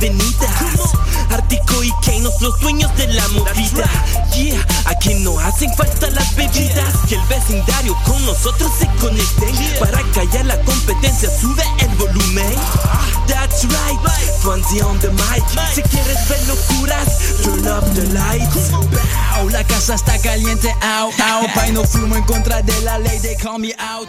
bienvenidas. Artico y Keynos, los dueños de la movida. Yeah, aquí no hacen falta las bebidas. Que el vecindario con nosotros se conecte. Para callar la competencia, sube el volumen. That's right, Fonzie on the mic. Si quieres ver locuras, turn up the lights. Bow, la casa está caliente, out, out. No fumo en contra de la ley, they call me out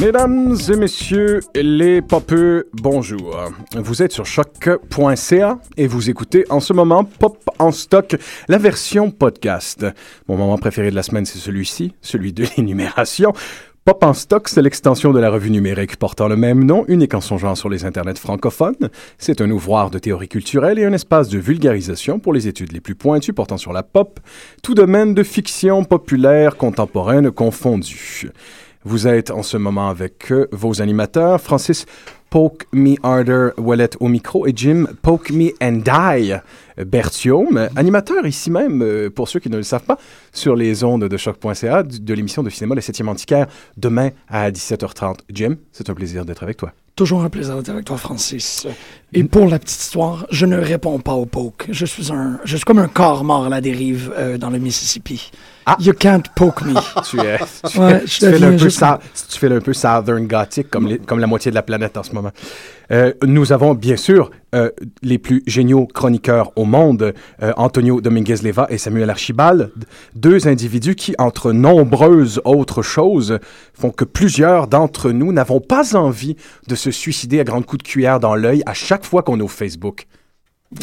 Mesdames et messieurs les popeux, bonjour. Vous êtes sur choc.ca et vous écoutez en ce moment Pop en stock, la version podcast. Mon moment préféré de la semaine, c'est celui-ci, celui de l'énumération. Pop en stock, c'est l'extension de la revue numérique portant le même nom, unique en son genre sur les internets francophones. C'est un ouvroir de théorie culturelle et un espace de vulgarisation pour les études les plus pointues portant sur la pop, tout domaine de fiction populaire contemporaine confondu. Vous êtes en ce moment avec vos animateurs, Francis Poke Me Harder Wallet au micro et Jim Poke Me and Die Bertium, animateur ici même, euh, pour ceux qui ne le savent pas, sur les ondes de choc.ca de l'émission de cinéma Le 7e Antiquaire demain à 17h30. Jim, c'est un plaisir d'être avec toi. Toujours un plaisir d'être avec toi, Francis. Et pour la petite histoire, je ne réponds pas au poke. Je suis un, je suis comme un corps mort à la dérive euh, dans le Mississippi. Ah. You can't poke me. tu es, tu, Ouais, fais- tu un peu sa- tu fais un peu Southern Gothic comme, les- comme la moitié de la planète en ce moment. Euh, nous avons bien sûr euh, les plus géniaux chroniqueurs au monde, euh, Antonio Dominguez-Leva et Samuel Archibald, deux individus qui, entre nombreuses autres choses, font que plusieurs d'entre nous n'avons pas envie de se suicider à grands coups de cuillère dans l'œil à chaque fois qu'on est au Facebook.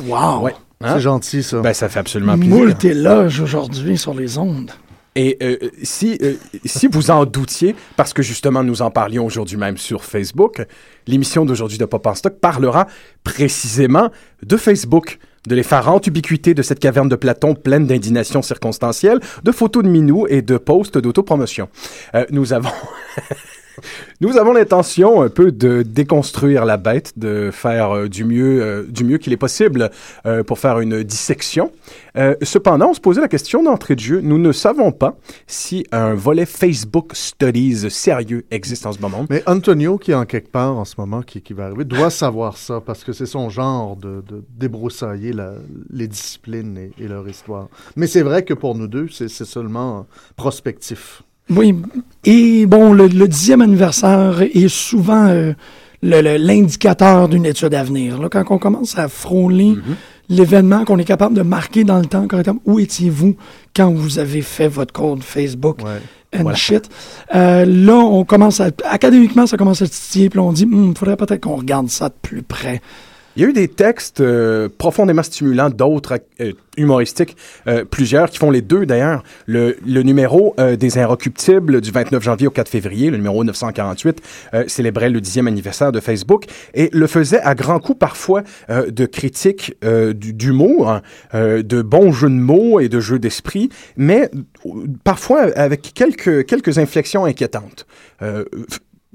Wow. Ouais. Hein? C'est gentil, ça. Ben, ça fait absolument plaisir. Moult éloges aujourd'hui sur les ondes. Et euh, si, euh, si vous en doutiez, parce que justement nous en parlions aujourd'hui même sur Facebook, l'émission d'aujourd'hui de Pop en Stock parlera précisément de Facebook, de l'effarante ubiquité de cette caverne de Platon pleine d'indignation circonstancielle, de photos de minous et de posts d'autopromotion. Euh, nous avons... Nous avons l'intention un peu de déconstruire la bête, de faire euh, du mieux, euh, du mieux qu'il est possible euh, pour faire une dissection. Cependant, on se posait la question d'entrée de jeu. Nous ne savons pas si un volet Facebook Studies sérieux existe en ce moment. Mais Antonio, qui est en quelque part en ce moment, qui, va arriver, doit savoir ça parce que c'est son genre de, débroussailler les disciplines et, leur histoire. Mais c'est vrai que pour nous deux, c'est seulement prospectif. Oui. Et bon, le, le dixième anniversaire est souvent euh, l'indicateur d'une étude à venir. Là, quand on commence à frôler Mm-hmm. l'événement, qu'on est capable de marquer dans le temps correctement, où étiez-vous quand vous avez fait votre code Facebook Ouais. and Voilà. shit? Euh, là, on commence à. Académiquement, ça commence à titiller, puis on dit, il faudrait peut-être qu'on regarde ça de plus près. Il y a eu des textes euh, profondément stimulants, d'autres euh, humoristiques, euh, plusieurs qui font les deux d'ailleurs. Le, le numéro euh, des Inrecuptibles du 29 janvier au 4 février, le numéro 948, euh, célébrait le dixième anniversaire de Facebook et le faisait à grands coups parfois de critiques d'humour, hein, de bons jeux de mots et de jeux d'esprit, mais parfois avec quelques, quelques inflexions inquiétantes.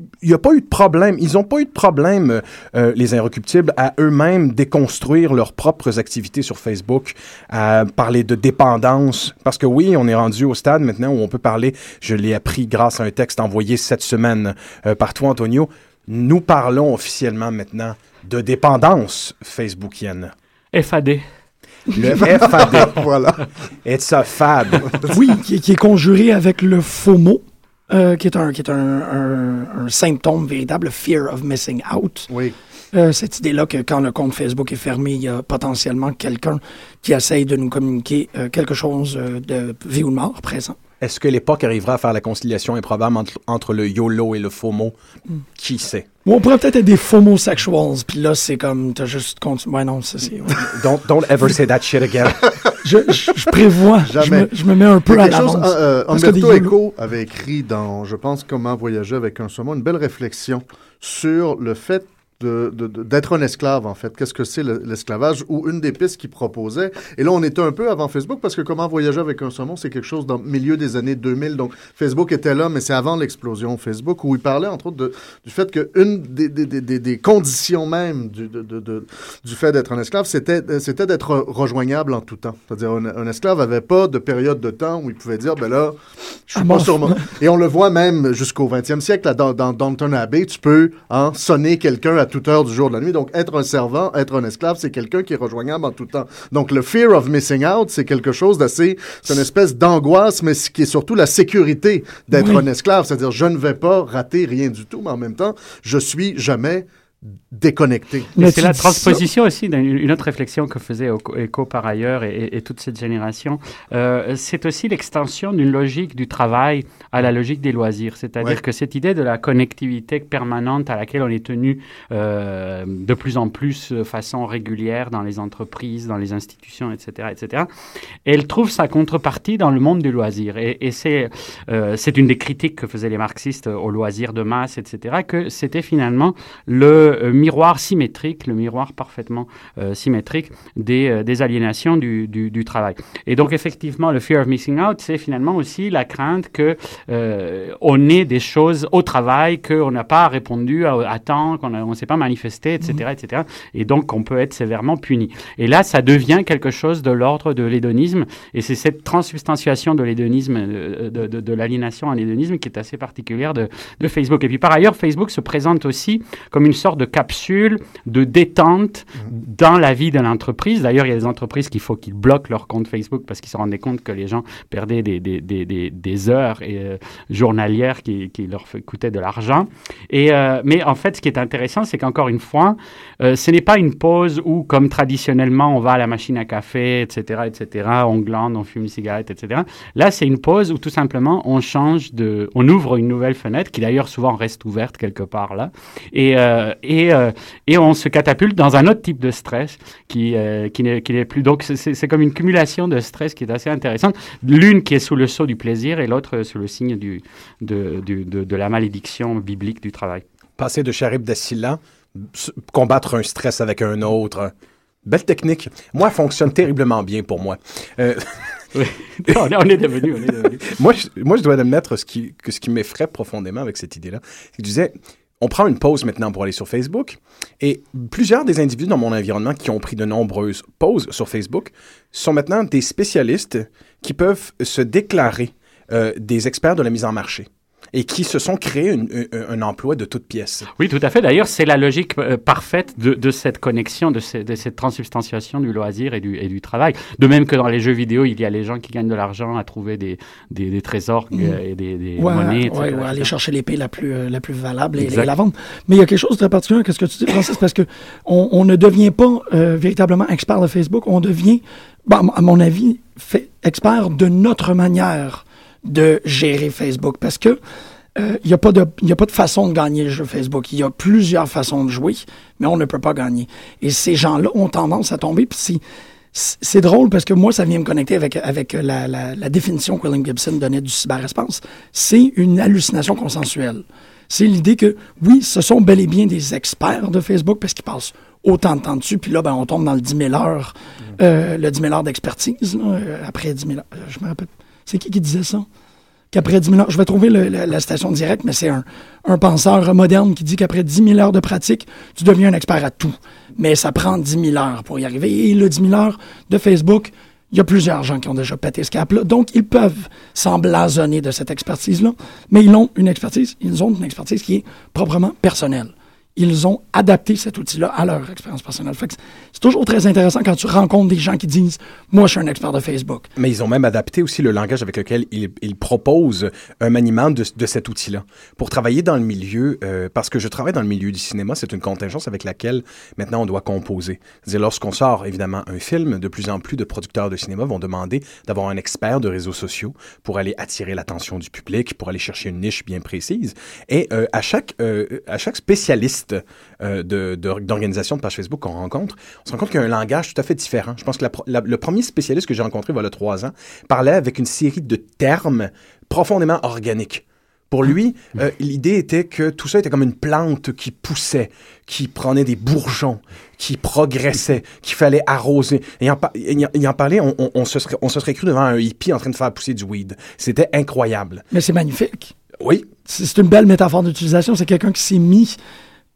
Euh, il n'y a pas eu de problème. Ils n'ont pas eu de problème, euh, les Inrecuptibles, à eux-mêmes déconstruire leurs propres activités sur Facebook, à parler de dépendance. Parce que oui, on est rendu au stade maintenant où on peut parler, je l'ai appris grâce à un texte envoyé cette semaine euh, par toi, Antonio, nous parlons officiellement maintenant de dépendance facebookienne. FAD. Le FAD. voilà. It's a fad. Oui, qui, qui est conjuré avec le FOMO, euh, qui est, un, qui est un, un- un symptôme véritable, fear of missing out. Oui. Euh, cette idée-là que quand le compte Facebook est fermé, il y a potentiellement quelqu'un qui essaye de nous communiquer euh, quelque chose euh, de vie ou de mort présent. Est-ce que l'époque arrivera à faire la conciliation improbable entre, entre le YOLO et le FOMO? Hmm. Qui sait? Ou on pourrait peut-être être des FOMO-sexuals, puis là, c'est comme, t'as juste continué. Ouais, non, ça, c'est. ouais. Don't, don't ever say that shit again. je, je, je prévois, je me, je me mets un peu à l'avance. euh, Parce que des Umberto YOLO- Eco avait écrit dans, je pense, Comment voyager avec un saumon, une belle réflexion sur le fait de- de- de- d'être un esclave, en fait. Qu'est-ce que c'est le- l'esclavage? Ou une des pistes qu'il proposait. Et là, on était un peu avant Facebook parce que Comment voyager avec un saumon, c'est quelque chose dans le milieu des années 2000. Donc, Facebook était là, mais c'est avant l'explosion Facebook, où il parlait, entre autres, de- du fait qu'une des, des, des, des- des conditions même du, de- fait d'être un esclave, c'était d'être rejoignable en tout temps. C'est-à-dire, un, un esclave n'avait pas de période de temps où il pouvait dire, ben là, je suis Ah pas bon? sur mon... Et on le voit même jusqu'au 20e siècle, là, dans, dans Downton Abbey, tu peux hein, sonner quelqu'un à toute heure du jour de la nuit. Donc, être un servant, être un esclave, c'est quelqu'un qui est rejoignable en tout temps. Donc, le fear of missing out, c'est quelque chose d'assez... C'est une espèce d'angoisse, mais ce qui est surtout la sécurité d'être Oui. un esclave. C'est-à-dire, je ne vais pas rater rien du tout, mais en même temps, je suis jamais déconnecté. Mais c'est la transposition aussi d'une une autre réflexion que faisait Eco par ailleurs et, et- et toute cette génération. Euh, c'est aussi l'extension d'une logique du travail à la logique des loisirs. C'est-à-dire Ouais. que cette idée de la connectivité permanente à laquelle on est tenu euh, de plus en plus de façon régulière dans les entreprises, dans les institutions, etc., etc., elle trouve sa contrepartie dans le monde du loisir. Et, et c'est euh, c'est une des critiques que faisaient les marxistes au loisir de masse, etc., que c'était finalement le euh, miroir symétrique, le miroir parfaitement euh, symétrique des, euh, des aliénations du, du, travail. Et donc, effectivement, le fear of missing out, c'est finalement aussi la crainte que euh, on ait des choses au travail qu'on n'a pas répondu à, temps, qu'on ne s'est pas manifesté, etc., etc. Et donc, on peut être sévèrement puni. Et là, ça devient quelque chose de l'ordre de l'hédonisme. Et c'est cette transsubstantiation de l'hédonisme, de, de, l'aliénation à l'hédonisme qui est assez particulière de, de Facebook. Et puis, par ailleurs, Facebook se présente aussi comme une sorte de capsule de détente dans la vie de l'entreprise. D'ailleurs, il y a des entreprises qu'il faut qu'ils bloquent leur compte Facebook parce qu'ils se rendaient compte que les gens perdaient des, des, des, des, des heures et, euh, journalières qui, qui leur coûtaient de l'argent. Et, euh, mais en fait, ce qui est intéressant, c'est qu'encore une fois, euh, ce n'est pas une pause où, comme traditionnellement, on va à la machine à café, etc., etc., on glande, on fume une cigarette, etc. Là, c'est une pause où tout simplement, on change de... On ouvre une nouvelle fenêtre, qui d'ailleurs souvent reste ouverte quelque part là, et, et, euh, et on se catapulte dans un autre type de stress qui, euh, qui n'est plus... Donc, c'est- comme une cumulation de stress qui est assez intéressante. L'une qui est sous le sceau du plaisir et l'autre sous le signe du, de, du- de, de la malédiction biblique du travail. Passer de Charib Dassila, combattre un stress avec un autre. Belle technique. Moi, elle fonctionne terriblement bien pour moi. Euh, on, est, on est devenu... On est devenu. moi, je, moi, je dois admettre ce qui, que ce qui m'effraie profondément avec cette idée-là. Je disais, on prend une pause maintenant pour aller sur Facebook et plusieurs des individus dans mon environnement qui ont pris de nombreuses pauses sur Facebook sont maintenant des spécialistes qui peuvent se déclarer euh, des experts de la mise en marché et qui se sont créés une- un, un emploi de toutes pièces. Oui, tout à fait. D'ailleurs, c'est la logique euh, parfaite de, de cette connexion, de, ce- de cette transubstantiation du loisir et du, et du travail. De même que dans les jeux vidéo, il y a les gens qui gagnent de l'argent à trouver des, des, des trésors euh, et des, des Ouais, monnaies, etc., ouais, ouais, aller chercher l'épée la plus, euh, la plus valable et, la vendre. Mais il y a quelque chose de très particulier à ce que tu dis, Francis, parce que on, on ne devient pas euh, véritablement expert de Facebook, on devient, bon, à mon avis, fait, expert de notre manière de gérer Facebook. Parce que euh, il n'y a, pas de- y a pas de façon de gagner le jeu Facebook. Il y a plusieurs façons de jouer, mais on ne peut pas gagner. Et ces gens-là ont tendance à tomber. Puis c'est- drôle parce que moi, ça vient me connecter avec, avec la, la- la définition que William Gibson donnait du cyberespace. C'est une hallucination consensuelle. C'est l'idée que, oui, ce sont bel et bien des experts de Facebook parce qu'ils passent autant de temps dessus. Puis là, ben, on tombe dans le 10 000 heures, euh, le 10 000 heures d'expertise, euh, après 10 000 heures. Je me rappelle. C'est qui qui disait ça? qu'après 10 000 heures, je vais trouver la station directe, mais c'est un, un penseur moderne qui dit qu'après 10 000 heures de pratique, tu deviens un expert à tout. Mais ça prend 10 000 heures pour y arriver. Et le 10 000 heures de Facebook, il y a plusieurs gens qui ont déjà pété ce cap-là. Donc, ils peuvent s'emblasonner de cette expertise-là, mais ils ont une expertise, ils ont une expertise qui est proprement personnelle. Ils ont adapté cet outil-là à leur expérience personnelle. C'est toujours très intéressant quand tu rencontres des gens qui disent Moi, je suis un expert de Facebook. Mais ils ont même adapté aussi le langage avec lequel ils, proposent un maniement de, cet outil-là. Pour travailler dans le milieu, euh, parce que je travaille dans le milieu du cinéma, c'est une contingence avec laquelle maintenant on doit composer. C'est-à-dire lorsqu'on sort évidemment un film, de plus en plus de producteurs de cinéma vont demander d'avoir un expert de réseaux sociaux pour aller attirer l'attention du public, pour aller chercher une niche bien précise. Et euh, euh, à chaque spécialiste euh, de- de- d'organisation de, page Facebook qu'on rencontre, on se rend compte qu'il y a un langage tout à fait différent. Je pense que la pro- la- le premier spécialiste que j'ai rencontré voilà trois ans parlait avec une série de termes profondément organiques. Pour lui, euh, l'idée était que tout ça était comme une plante qui poussait, qui prenait des bourgeons, qui progressait, qu'il fallait arroser. Et en, par- on, on- on se serait, on se serait cru devant un hippie en train de faire pousser du weed. C'était incroyable. Mais c'est magnifique. Oui, c'est une belle métaphore d'utilisation. C'est quelqu'un qui s'est mis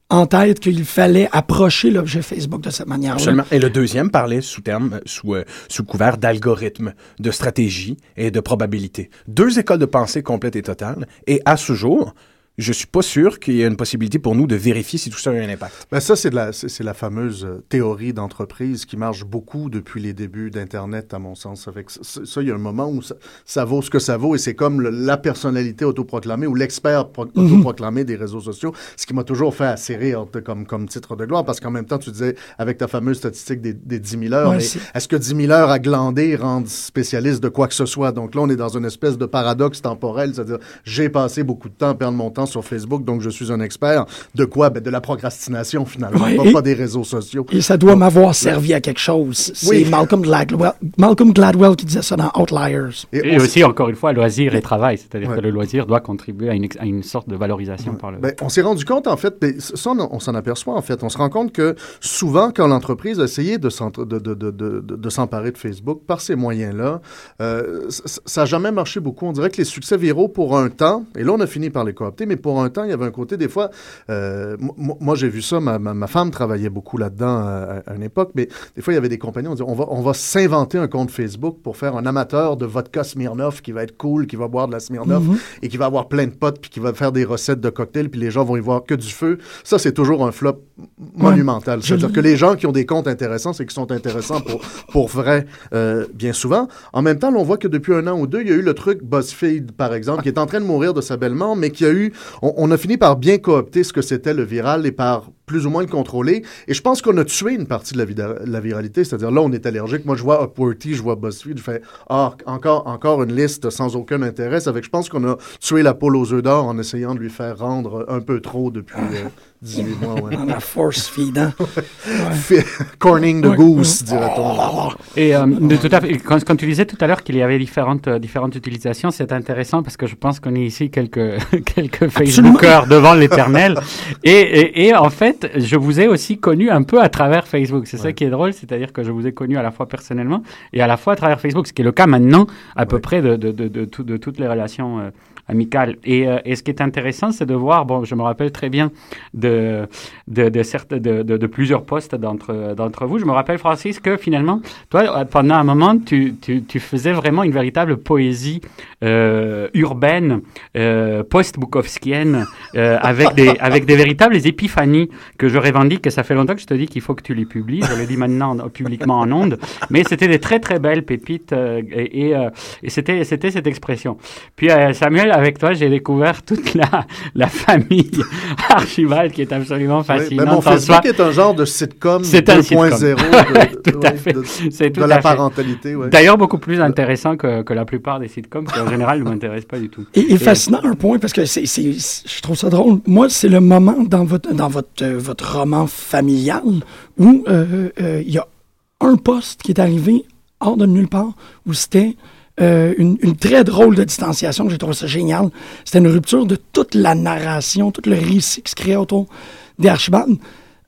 en tête qu'il fallait approcher l'objet Facebook de cette manière-là. Absolument. Et le deuxième parlait sous terme, euh, sous, euh, sous couvert d'algorithme, de stratégie et de probabilité. Deux écoles de pensée complètes et totales. Et à ce jour, je suis pas sûr qu'il y ait une possibilité pour nous de vérifier si tout ça a un impact. Ben ça, c'est la, c'est la fameuse euh, théorie d'entreprise qui marche beaucoup depuis les débuts d'Internet, à mon sens. Avec ça, il y a un moment où ça, ça vaut ce que ça vaut et c'est comme le- la personnalité autoproclamée ou l'expert pro- autoproclamé des réseaux sociaux, ce qui m'a toujours fait assez rire de- comme, comme titre de gloire parce qu'en même temps, tu disais, avec ta fameuse statistique des, des 10 000 heures, Ouais, est-ce que 10 000 heures à glander rendent spécialiste de quoi que ce soit? Donc là, on est dans une espèce de paradoxe temporel, c'est-à-dire, j'ai passé beaucoup de temps à perdre mon temps sur Facebook, donc je suis un expert. De quoi? Ben, de la procrastination, finalement, Ouais, pas, et- pas des réseaux sociaux. Et ça doit m'avoir servi à quelque chose. C'est Oui. Malcolm, Gladwell, Malcolm Gladwell qui disait ça dans Outliers. Et on aussi, encore une fois, loisir et travail. C'est-à-dire Ouais. que le loisir doit contribuer à une, à une sorte de valorisation par le. Ben, on s'est rendu compte, en fait, ben, ça, on, on s'en aperçoit, en fait. On se rend compte que souvent, quand l'entreprise a essayé de, s'en- de, de, de, de, de- de s'emparer de Facebook par ces moyens-là, euh, ça n'a jamais marché beaucoup. On dirait que les succès viraux, pour un temps, et là, on a fini par les coopter, mais pour un temps, il y avait un côté, des fois, euh, mo- moi, j'ai vu ça, ma, ma, ma femme travaillait beaucoup là-dedans à, à une époque, mais des fois, il y avait des compagnies, on disait, on va, on va s'inventer un compte Facebook pour faire un amateur de vodka Smirnoff qui va être cool, qui va boire de la Smirnoff et qui va avoir plein de potes, puis qui va faire des recettes de cocktails, puis les gens vont y voir que du feu. Ça, c'est toujours un flop monumental. C'est-à-dire que les gens qui ont des comptes intéressants, c'est qu'ils sont intéressants pour, pour vrai, euh, bien souvent. En même temps, là, on voit que depuis un an ou deux, il y a eu le truc BuzzFeed, par exemple, qui est en train de mourir de sa belle mort, mais qui a eu... On, a fini par bien coopter ce que c'était le viral et par plus ou moins le contrôler. Et je pense qu'on a tué une partie de la, viralité. C'est-à-dire, là, on est allergique. Moi, je vois Upworthy, je vois BuzzFeed, je fais, ah, encore, encore une liste sans aucun intérêt. Que je pense qu'on a tué la poule aux œufs d'or en essayant de lui faire rendre un peu trop depuis euh, 18 mois. Ouais. On a force feed, hein? Corning the Ouais. goose, dirait-on. Et euh, de tout à fait, quand, quand tu disais tout à l'heure qu'il y avait différentes, euh, différentes utilisations, c'est intéressant parce que je pense qu'on est ici quelques, quelques Facebookers devant l'éternel. Et, et, et en fait, je vous ai aussi connu un peu à travers Facebook. C'est ça qui est drôle, c'est-à-dire que je vous ai connu à la fois personnellement et à la fois à travers Facebook, ce qui est le cas maintenant à peu près de, de, de, de, tout- de toutes les relations euh, amicales. Et, euh, et ce qui est intéressant, c'est de voir, bon, je me rappelle très bien de, de, de, certes- de, de, plusieurs postes d'entre d'entre vous. Je me rappelle, Francis, que finalement, toi, pendant un moment, tu, tu, tu faisais vraiment une véritable poésie euh, urbaine, euh, post-bukowskienne, euh, avec, des, avec des véritables épiphanies que je revendique. Et ça fait longtemps que je te dis qu'il faut que tu les publies. Je le dis maintenant publiquement en ondes. Mais c'était des très, très belles pépites euh, et, et, euh, et c'était c'était cette expression. Puis, Samuel, avec toi, j'ai découvert toute la, la famille Archibald qui est absolument Oui, fascinante. mais mon Facebook soi. est un genre de sitcom C'est un 2.0 sitcom. de, Tout à ouais, fait. de- C'est de tout la à fait. parentalité. ouais. D'ailleurs, beaucoup plus intéressant que, que la plupart des sitcoms qui, en général, ne m'intéressent pas du tout. Et, et fascinant un point, parce que c'est, c'est- c'est- je trouve ça drôle. Moi, c'est le moment dans votre, dans votre, euh, votre roman familial où euh, euh, il y a un poste qui est arrivé hors de nulle part, où c'était euh, une, une très drôle de distanciation. J'ai trouvé ça génial. C'était une rupture de toute la narration, tout le récit qui se créait autour d'Archibald.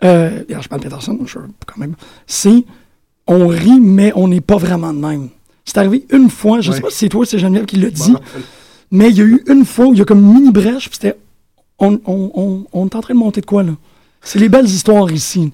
Euh, Archibald Peterson, je, quand même. C'est on rit, mais on n'est pas vraiment de même. C'est arrivé une fois, je Ouais. sais pas si c'est toi, c'est Geneviève qui l'a dit. Mais il y a eu une fois où il y a comme une mini brèche, puis c'était. On, on, on, on est en train de monter de quoi, là? C'est les belles histoires ici.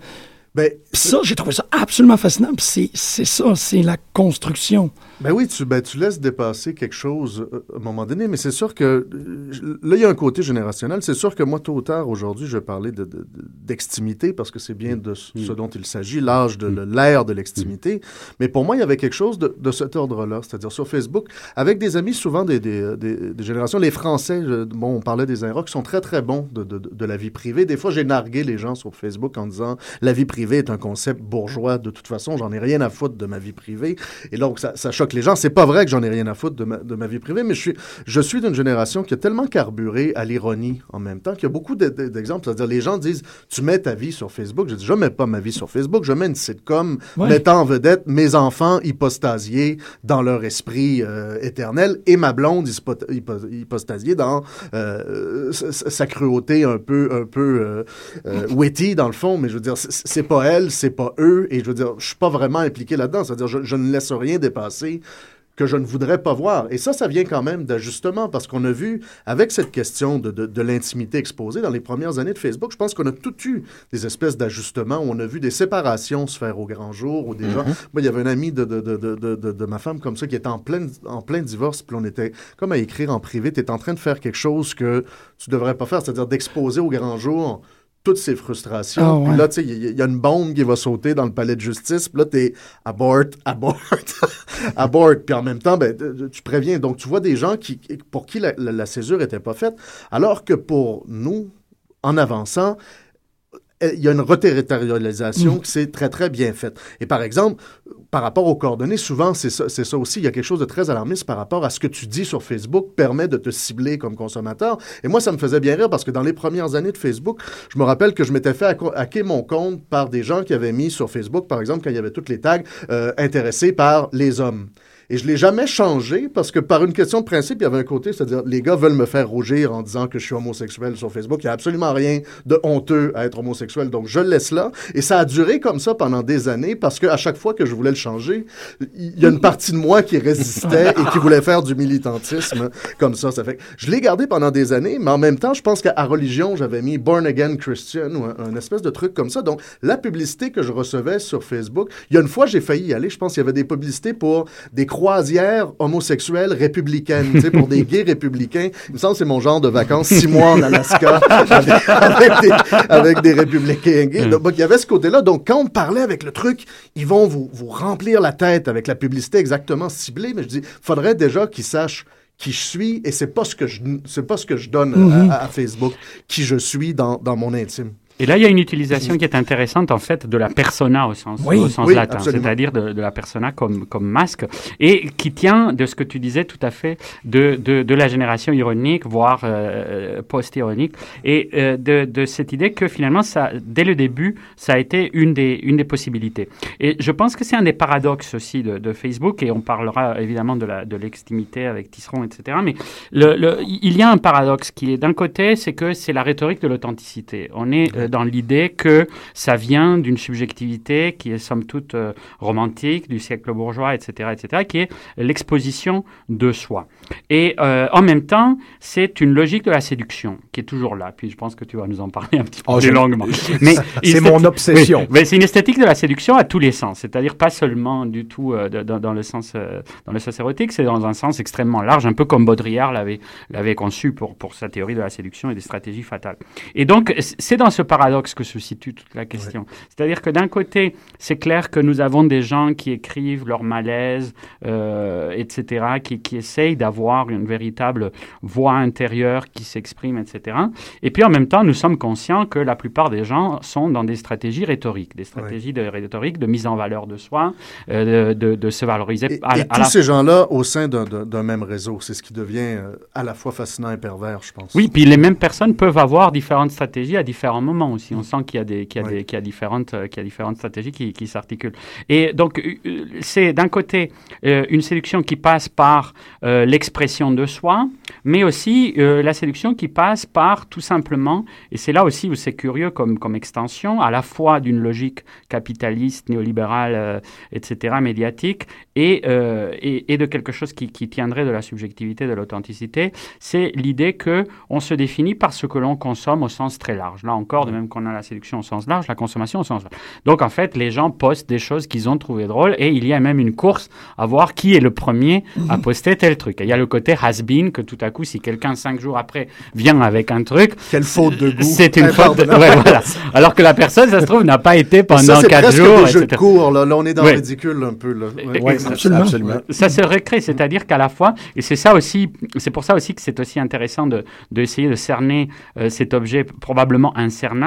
Ben, Puis ça, j'ai trouvé ça absolument fascinant. Puis c'est- c'est ça, c'est la construction. Ben oui, tu, ben, tu laisses dépasser quelque chose euh, à un moment donné, mais c'est sûr que euh, là, il y a un côté générationnel. C'est sûr que moi, tôt ou tard, aujourd'hui, je vais parler de- de- de- d'extimité parce que c'est bien de ce ce dont il s'agit, l'âge de le- l'ère de l'extimité. Mais pour moi, il y avait quelque chose de, de cet ordre-là, c'est-à-dire sur Facebook, avec des amis, souvent des, des, des- des générations. Les Français, je- bon, on parlait des Inrocks, sont très, très bons de, de- de la vie privée. Des fois, j'ai nargué les gens sur Facebook en disant la vie privée est un concept bourgeois. De toute façon, j'en ai rien à foutre de ma vie privée. Et donc, ça, ça choque les gens. C'est pas vrai que j'en ai rien à foutre de ma, de ma vie privée, mais je suis, je suis d'une génération qui a tellement carburé à l'ironie en même temps qu'il y a beaucoup de- de- d'exemples. C'est-à-dire, les gens disent Tu mets ta vie sur Facebook. Je dis Je mets pas ma vie sur Facebook. Je mets une sitcom Ouais. mettant en vedette mes enfants hypostasiés dans leur esprit euh, éternel et ma blonde hypo- hypo- hypostasiée dans euh, sa, sa cruauté un peu, un peu euh, euh, witty dans le fond. Mais je veux dire, c'est pas elle, c'est pas eux. Et je veux dire, je suis pas vraiment impliqué là-dedans. C'est-à-dire, je, je ne laisse rien dépasser que je ne voudrais pas voir. Et ça, ça vient quand même d'ajustement, parce qu'on a vu, avec cette question de, de, de l'intimité exposée dans les premières années de Facebook, je pense qu'on a tout eu des espèces d'ajustements où on a vu des séparations se faire au grand jour, ou des gens... Moi, il y avait un ami de, de, de, de, de, de- de ma femme comme ça qui était en plein, en plein divorce, puis on était comme à écrire en privé, tu es en train de faire quelque chose que tu devrais pas faire, c'est-à-dire d'exposer au grand jour toutes ces frustrations. Ah, ouais. Puis là, tu sais, il y, a- il y a une bombe qui va sauter dans le palais de justice. Puis là, t'es abort, abort, abort. Puis en même temps, ben, tu- préviens. Donc, tu vois des gens qui, pour qui la, la- la césure était pas faite, alors que pour nous, en avançant, il y a une reterritorialisation qui s'est très, très bien faite. Et par exemple, par rapport aux coordonnées, souvent, c'est ça, ça aussi. Il y a quelque chose de très alarmiste par rapport à ce que tu dis sur Facebook permet de te cibler comme consommateur. Et moi, ça me faisait bien rire parce que dans les premières années de Facebook, je me rappelle que je m'étais fait hacker mon compte par des gens qui avaient mis sur Facebook, par exemple, quand il y avait toutes les tags euh, intéressés par les hommes. Et je l'ai jamais changé parce que par une question de principe, il y avait un côté, c'est-à-dire les gars veulent me faire rougir en disant que je suis homosexuel sur Facebook. Il n'y a absolument rien de honteux à être homosexuel. Donc je le laisse là. Et ça a duré comme ça pendant des années parce qu'à chaque fois que je voulais le changer, il y a une partie de moi qui résistait et qui voulait faire du militantisme comme ça. Ça fait je l'ai gardé pendant des années, mais en même temps, je pense qu'à religion, j'avais mis Born Again Christian ou un, un espèce de truc comme ça. Donc la publicité que je recevais sur Facebook, il y a une fois, j'ai failli y aller. Je pense qu'il y avait des publicités pour des républicaines, tu sais, pour des gays républicains. Il me semble que c'est mon genre de vacances, six mois en Alaska, avec, avec des, avec des républicains gays. Donc, il y avait ce côté-là. Donc, quand on parlait avec le truc, ils vont vous, vous remplir la tête avec la publicité exactement ciblée. Mais je dis, faudrait déjà qu'ils sachent qui je suis et c'est pas ce que je c'est pas ce que je donne à, à Facebook qui je suis dans, dans mon intime. Et là, il y a une utilisation qui est intéressante, en fait, de la persona au sens, Oui, au sens oui, latin, c'est-à-dire de, de la persona comme, comme masque, et qui tient de ce que tu disais tout à fait de, de, de la génération ironique, voire euh, post-ironique, et euh, de, de cette idée que finalement, ça, dès le début, ça a été une des, une des possibilités. Et je pense que c'est un des paradoxes aussi de, de Facebook, et on parlera évidemment de la- de l'extimité avec Tisseron, etc. Mais le, le- il y a un paradoxe qui est d'un côté, c'est que c'est la rhétorique de l'authenticité. On est euh, dans l'idée que ça vient d'une subjectivité qui est somme toute euh, romantique, du siècle bourgeois, etc., etc., qui est l'exposition de soi. Et euh, en même temps, c'est une logique de la séduction qui est toujours là. Puis je pense que tu vas nous en parler un petit peu Oh, plus longuement. Mais C'est mon obsession. oui, mais c'est une esthétique de la séduction à tous les sens, c'est-à-dire pas seulement du tout euh, de- dans, dans le sens euh, dans le sens érotique, c'est dans un sens extrêmement large, un peu comme Baudrillard l'avait l'avait conçu pour pour sa théorie de la séduction et des stratégies fatales. Et donc c'est dans ce paradoxe que se situe toute la question. C'est-à-dire que d'un côté, c'est clair que nous avons des gens qui écrivent leur malaise, euh, etc., qui, qui essayent d'avoir une véritable voix intérieure qui s'exprime, etc. Et puis en même temps, nous sommes conscients que la plupart des gens sont dans des stratégies rhétoriques, des stratégies de rhétorique, de mise en valeur de soi, euh, de, de- de se valoriser. Et, à- et à tous la- ces gens-là au sein d'un même réseau, c'est ce qui devient euh, à la fois fascinant et pervers, je pense. Oui, puis les mêmes personnes peuvent avoir différentes stratégies à différents moments. Aussi. On sent qu'il y a, des, qu'il y a, des, qu'il y a, différentes, qu'il y a différentes stratégies qui, qui s'articulent. Et donc, c'est d'un côté une séduction qui passe par l'expression de soi, mais aussi la séduction qui passe par tout simplement, et c'est là aussi où c'est curieux comme, comme extension, à la fois d'une logique capitaliste, néolibérale, etc., médiatique, et, et, et, de quelque chose qui, qui tiendrait de la subjectivité, de l'authenticité, c'est l'idée que on se définit par ce que l'on consomme au sens très large. Là encore, de même qu'on a la séduction au sens large, la consommation au sens large. Donc en fait, les gens postent des choses qu'ils ont trouvées drôles et il y a même une course à voir qui est le premier à poster tel truc. Et il y a le côté has-been que tout à coup, si quelqu'un cinq jours après vient avec un truc, quelle faute de goût. C'est une faute. De... Ouais, voilà. Alors que la personne, ça se trouve, n'a pas été pendant quatre jours. Des jeux de cours. Là. là. on est dans le ridicule un peu. Là. absolument. absolument. Ça se recrée, c'est-à-dire qu'à la fois, et c'est ça aussi, c'est pour ça aussi que c'est aussi intéressant de d'essayer de, cerner euh, cet objet probablement incernable,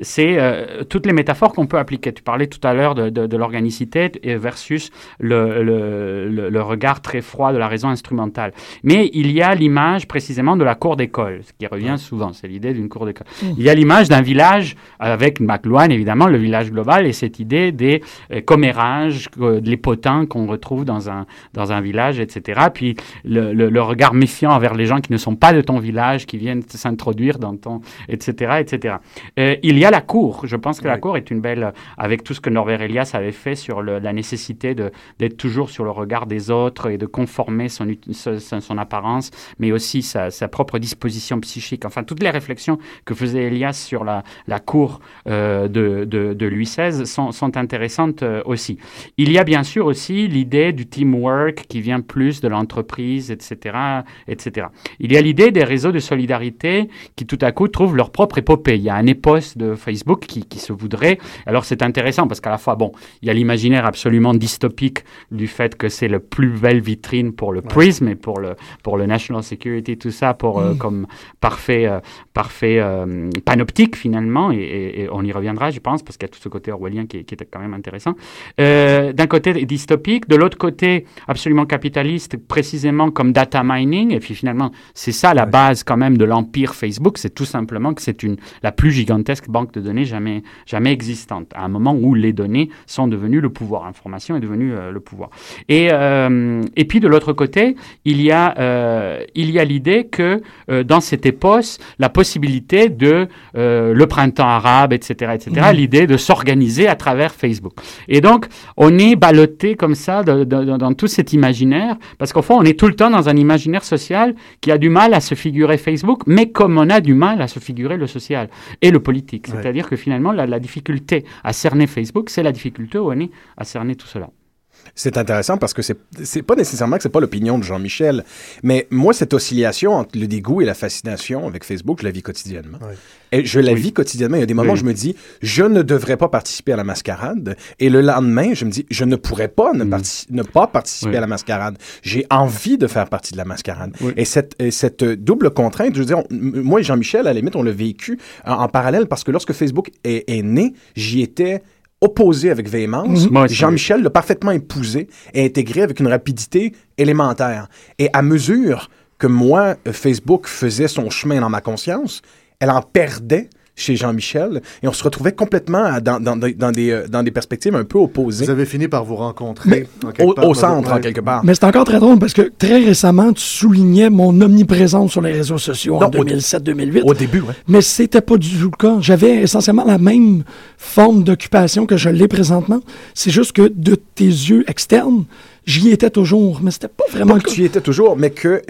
c'est euh, toutes les métaphores qu'on peut appliquer. Tu parlais tout à l'heure de, de, l'organicité versus le, le, le, regard très froid de la raison instrumentale. Mais il y a l'image précisément de la cour d'école, ce qui revient souvent, c'est l'idée d'une cour d'école. Mmh. Il y a l'image d'un village avec McLuhan, évidemment, le village global, et cette idée des euh, commérages, les potins qu'on retrouve dans un, dans un village, etc. Puis le, le regard méfiant envers les gens qui ne sont pas de ton village, qui viennent s'introduire dans ton, etc., etc. Euh, il y a la cour. Je pense que la cour est une belle, avec tout ce que Norbert Elias avait fait sur la nécessité d'être toujours sur le regard des autres et de conformer son, son, apparence, mais aussi sa, propre disposition psychique. Enfin, toutes les réflexions que faisait Elias sur la, la cour euh, de, de, Louis XVI sont, sont intéressantes euh, aussi. Il y a bien sûr aussi l'idée du teamwork qui vient plus de l'entreprise, etc., etc. Il y a l'idée des réseaux de solidarité qui tout à coup trouvent leur propre épopée. Il y a un épos de Facebook qui, qui se voudrait. Alors c'est intéressant parce qu'à la fois, bon, il y a l'imaginaire absolument dystopique du fait que c'est la plus belle vitrine pour le prisme et pour le, pour le national security, tout ça, pour, euh, mm. comme parfait, euh, parfait euh, panoptique finalement. Et, on y reviendra, je pense, parce qu'il y a tout ce côté orwellien qui, qui était quand même intéressant. D'un côté dystopique, de l'autre côté absolument capitaliste, précisément comme data mining. Et puis finalement, c'est ça la base quand même de l'empire Facebook, c'est tout simplement que c'est une la plus gigantesque banque de données jamais jamais existante. À un moment où les données sont devenues le pouvoir, l'information est devenue euh, le pouvoir. Et euh, et puis de l'autre côté, il y a euh, il y a l'idée que dans cette époque, la possibilité de le printemps arabe, etc., etc., mmh. l'idée de s'organiser à travers Facebook. Et donc on est ballotté comme ça dans tout cet imaginaire parce qu'au fond on est tout le temps dans un imaginaire social qui a du mal à se figurer Facebook, mais comme on a du mal à se figurer le social et le politique. C'est-à-dire que finalement, la, la, difficulté à cerner Facebook, c'est la difficulté où on est à cerner tout cela. C'est intéressant parce que c'est pas nécessairement que c'est pas l'opinion de Jean-Michel, mais moi cette oscillation entre le dégoût et la fascination avec Facebook, je la vis quotidiennement. Et je la vis quotidiennement. Il y a des moments où je me dis je ne devrais pas participer à la mascarade, et le lendemain je me dis je ne pourrais pas ne, mm. ne pas participer à la mascarade. J'ai envie de faire partie de la mascarade. Et cette, cette double contrainte, je veux dire, moi et Jean-Michel à la limite on l'a vécu en, parallèle parce que lorsque Facebook est, est né, j'y étais opposé avec véhémence. Mhm. Jean-Michel l'a parfaitement épousé et intégré avec une rapidité élémentaire. Et à mesure que moi, Facebook faisait son chemin dans ma conscience, elle en perdait chez Jean-Michel et on se retrouvait complètement dans, dans, dans, des, euh, dans des perspectives un peu opposées. Vous avez fini par vous rencontrer au, centre, en quelque part. Mais c'est encore très drôle parce que très récemment, tu soulignais mon omniprésence sur les réseaux sociaux en 2007-2008. Au début, oui. Mais c'était pas du tout le cas. J'avais essentiellement la même forme d'occupation que je l'ai présentement. C'est juste que de tes yeux externes, j'y étais toujours, mais c'était pas vraiment pas que tu y étais toujours, mais que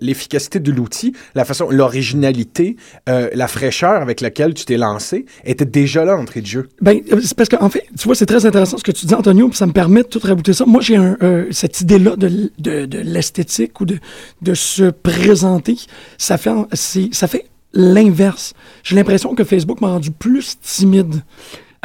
l'efficacité de l'outil, la façon, l'originalité, euh, la fraîcheur avec laquelle tu t'es lancé était déjà là entrée de jeu. Ben, c'est parce qu'en en fait, tu vois, c'est très intéressant ce que tu dis, Antonio, puis ça me permet de tout rabouter ça. Moi, j'ai euh, cette idée-là de, de, de l'esthétique ou de, de se présenter. Ça fait, ça fait l'inverse. J'ai l'impression que Facebook m'a rendu plus timide.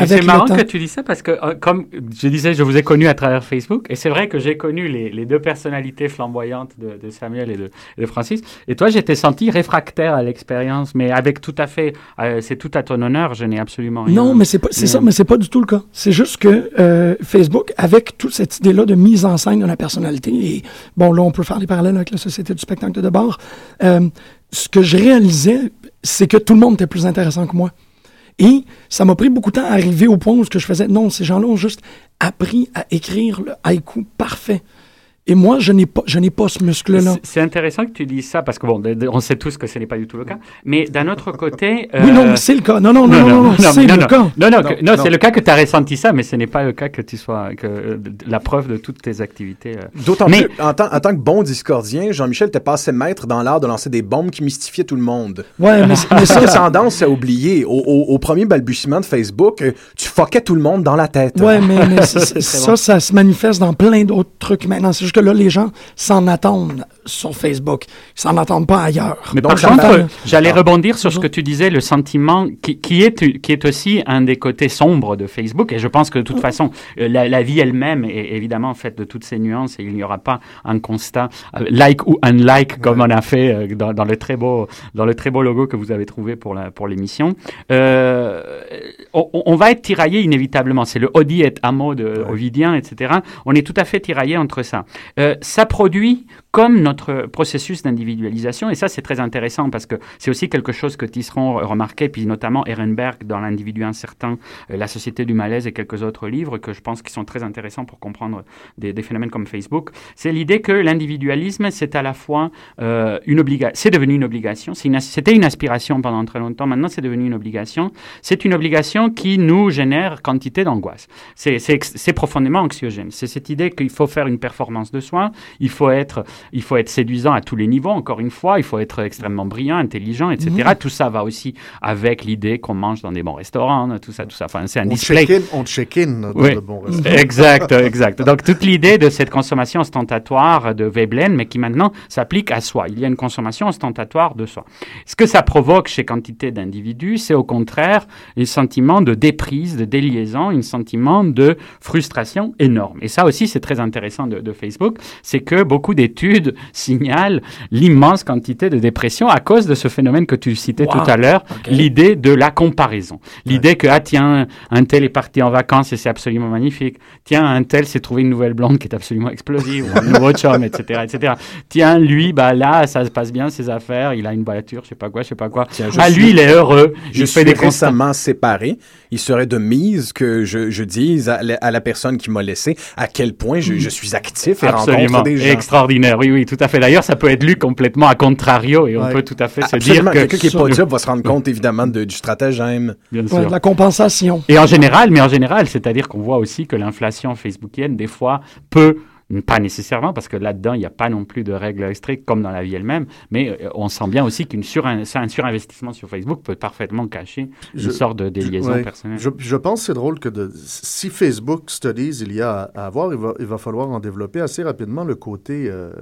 C'est marrant que tu dis ça parce que, euh, comme je disais, je vous ai connu à travers Facebook et c'est vrai que j'ai connu les, les, deux personnalités flamboyantes de, de Samuel et de, de, Francis. Et toi, j'étais senti réfractaire à l'expérience, mais avec tout à fait, euh, c'est tout à ton honneur, je n'ai absolument rien. Non, mais c'est c'est ça, mais c'est pas du tout le cas. C'est juste que euh, Facebook, avec toute cette idée-là de mise en scène de la personnalité, et bon, là, on peut faire des parallèles avec la société du spectacle de bord. ce que je réalisais, c'est que tout le monde était plus intéressant que moi. Et ça m'a pris beaucoup de temps à arriver au point où ce que je faisais, non, ces gens-là ont juste appris à écrire le haïku parfait. Et moi, je n'ai pas, je n'ai pas ce muscle-là. C'est- intéressant que tu dises ça parce que bon, on sait tous que ce n'est pas du tout le cas. Mais d'un autre côté, Oui, non, euh, mais c'est le cas. Non, non, non, non, non, non, c'est non, le non. cas. Non, non, Non, que- non, non. c'est le cas que tu as ressenti ça, mais ce n'est pas le cas que tu sois, que euh, la preuve de toutes tes activités. euh. D'autant Mais- plus, en tant, en tant que bon discordien, Jean-Michel était passé maître dans l'art de lancer des bombes qui mystifiaient tout le monde. Ouais, mais, mais Ça ça, tendance à oublier. Au, au- au premier balbutiement de Facebook, euh, tu fuckais tout le monde dans la tête. Ouais, mais, mais ça, bon. ça se manifeste dans plein d'autres trucs maintenant. C'est juste que là, les gens s'en attendent sur Facebook. Ils s'en attendent pas ailleurs. Mais par contre, j'allais rebondir sur ce que tu disais, le sentiment qui, qui est, qui est aussi un des côtés sombres de Facebook. Et je pense que de toute façon, euh, la, la vie elle-même est évidemment faite de toutes ces nuances et il n'y aura pas un constat euh, like ou unlike comme on a fait euh, dans, dans le très beau, dans le très beau logo que vous avez trouvé pour la, pour l'émission. Euh, on, on va être tiraillé inévitablement. C'est le Odi et Amo de Ovidien, etc. On est tout à fait tiraillé entre ça. Euh, ça produit comme notre processus d'individualisation, et ça c'est très intéressant parce que c'est aussi quelque chose que Tisseron remarquait, puis notamment Ehrenberg dans L'individu incertain, euh, La société du malaise et quelques autres livres que je pense qui sont très intéressants pour comprendre des, phénomènes comme Facebook. C'est l'idée que l'individualisme c'est à la fois euh, une obligation, c'est devenu une obligation, c'était une aspiration pendant très longtemps, maintenant c'est devenu une obligation. C'est une obligation qui nous génère quantité d'angoisse. C'est profondément anxiogène. C'est cette idée qu'il faut faire une performance de soi, il faut être il faut être séduisant à tous les niveaux, encore une fois, il faut être extrêmement brillant, intelligent, etc. Tout ça va aussi avec l'idée qu'on mange dans des bons restaurants, tout ça, tout ça. Enfin, c'est un On display. check-in on check-in dans Oui. le bon restaurant. Exact, exact. Donc toute l'idée de cette consommation ostentatoire de Veblen, mais qui maintenant s'applique à soi. Il y a une consommation ostentatoire de soi. Ce que ça provoque chez quantité d'individus, c'est au contraire un sentiment de déprise, de déliaison, un sentiment de frustration énorme. Et ça aussi, c'est très intéressant de, de Facebook, c'est que beaucoup d'études signalent l'immense quantité de dépression à cause de ce phénomène que tu citais Wow. tout à l'heure, l'idée de la comparaison. L'idée que, ah tiens, un tel est parti en vacances et c'est absolument magnifique. Tiens, un tel s'est trouvé une nouvelle blonde qui est absolument explosive, ou un nouveau chum, etc., etc. Tiens, lui, bah là, ça se passe bien, ses affaires, il a une voiture, je sais pas quoi, je sais pas quoi. Tiens, je ah, suis- lui, il est heureux, Je il suis fait des constats. récemment séparé. Il serait de mise que je, je dise à la, à la personne qui m'a laissé à quel point je, je suis actif et Absolument, rencontre des gens. extraordinaire, oui, oui, tout à fait. D'ailleurs, ça peut être lu complètement à contrario et on Ouais. peut tout à fait se dire que... Quelqu'un qui est pas dupe va se rendre compte évidemment de- du stratagème. Bien Ouais, sûr. la compensation. Et en général, mais en général, c'est-à-dire qu'on voit aussi que l'inflation facebookienne, des fois, peut, pas nécessairement, parce que là-dedans, il n'y a pas non plus de règles strictes comme dans la vie elle-même, mais euh, on sent bien aussi qu'un sur surinvestissement sur Facebook peut parfaitement cacher Je- une sorte de déliaison Ouais. personnelle. Je, je pense que c'est drôle que de, si Facebook Studies il y a à, à avoir, il va, il va falloir en développer assez rapidement le côté euh,